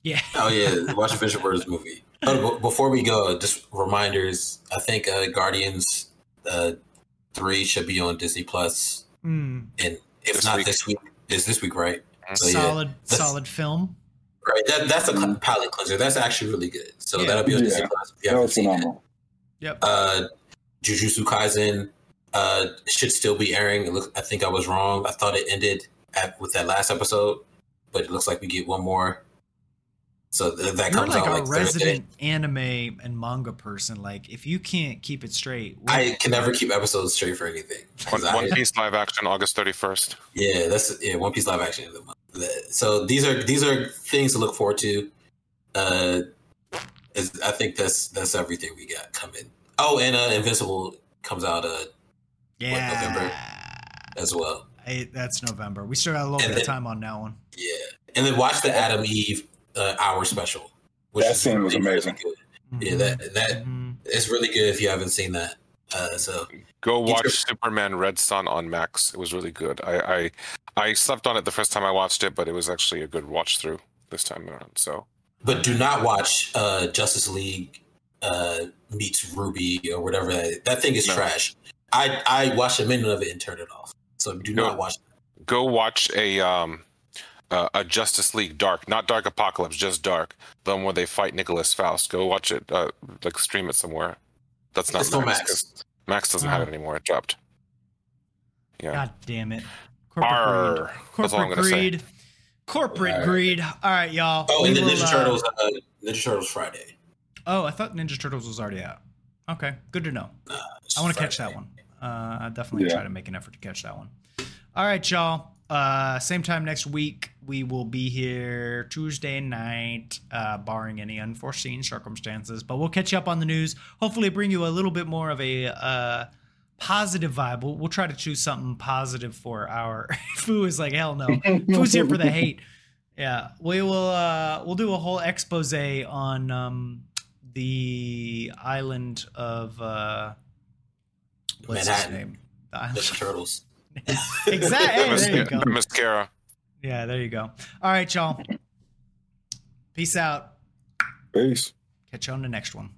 Yeah, *laughs* Oh yeah, watch the Venture *laughs* Brothers movie. Oh, before we go, just reminders. I think uh, Guardians uh, three should be on Disney Plus, Hmm. and if This not week. this week, is this week right? So, solid, that's- solid film. Right. That that's a cl- palate cleanser. That's actually really good. So Yeah. that'll be on Yeah. Disney Plus. If you that haven't was seen it. phenomenal. Yep. Uh, Jujutsu Kaisen uh, should still be airing. Look, I think I was wrong. I thought it ended at, with that last episode, but it looks like we get one more. So th- that You're comes like out a like resident Thursday. anime and manga person. Like, if you can't keep it straight, what- I can never keep episodes straight for anything. One, I- One Piece live action August 31st. Yeah, that's yeah. One Piece live action of the month. The- So these are these are things to look forward to. Uh, is, I think that's that's everything we got coming. Oh, and uh, Invincible comes out uh yeah, November? as well. Hey, that's November. We still got a little And bit of time on that one. Yeah, and then watch the Atom Eve uh, hour special. That scene was amazing. good. Yeah, that that Mhm. it's really good if you haven't seen that. Uh, so Go watch of- Superman Red Sun on Max. It was really good. I, I I slept on it the first time I watched it, but it was actually a good watch through this time around. So but do not watch uh, Justice League uh, meets RWBY or whatever that that thing is No. trash. I I watched a minute of it and turned it off. So do No. not watch. go watch a um uh, a Justice League Dark, not Dark Apocalypse, just Dark. The one where they fight Nicholas Faust. Go watch it. Uh, like stream it somewhere. That's not It's on Max. Max. 'cause Max doesn't have Ah. it anymore. It dropped. Yeah. God damn it. Corporate Arr. greed. That's all I'm Corporate gonna say. greed. Corporate All right. greed. All right, y'all. Oh, We and the Ninja uh, Turtles. Uh, Ninja Turtles Friday. Oh, I thought Ninja Turtles was already out. Okay, good to know. Uh, it's I want to catch that one. Uh, I definitely Yeah. try to make an effort to catch that one. All right, y'all. Uh, same time next week. We will be here Tuesday night, uh, barring any unforeseen circumstances. But we'll catch you up on the news. Hopefully, bring you a little bit more of a uh, positive vibe. We'll, we'll try to choose something positive for our. *laughs* Fou is like hell no. Fou's here for the hate. Yeah, we will. Uh, we'll do a whole expose on um, the island of uh, what's Manhattan. his name? The island. Turtles. *laughs* exactly. Hey, there you go. Mascara. Yeah, there you go. All right, y'all. Peace out. Peace. Catch you on the next one.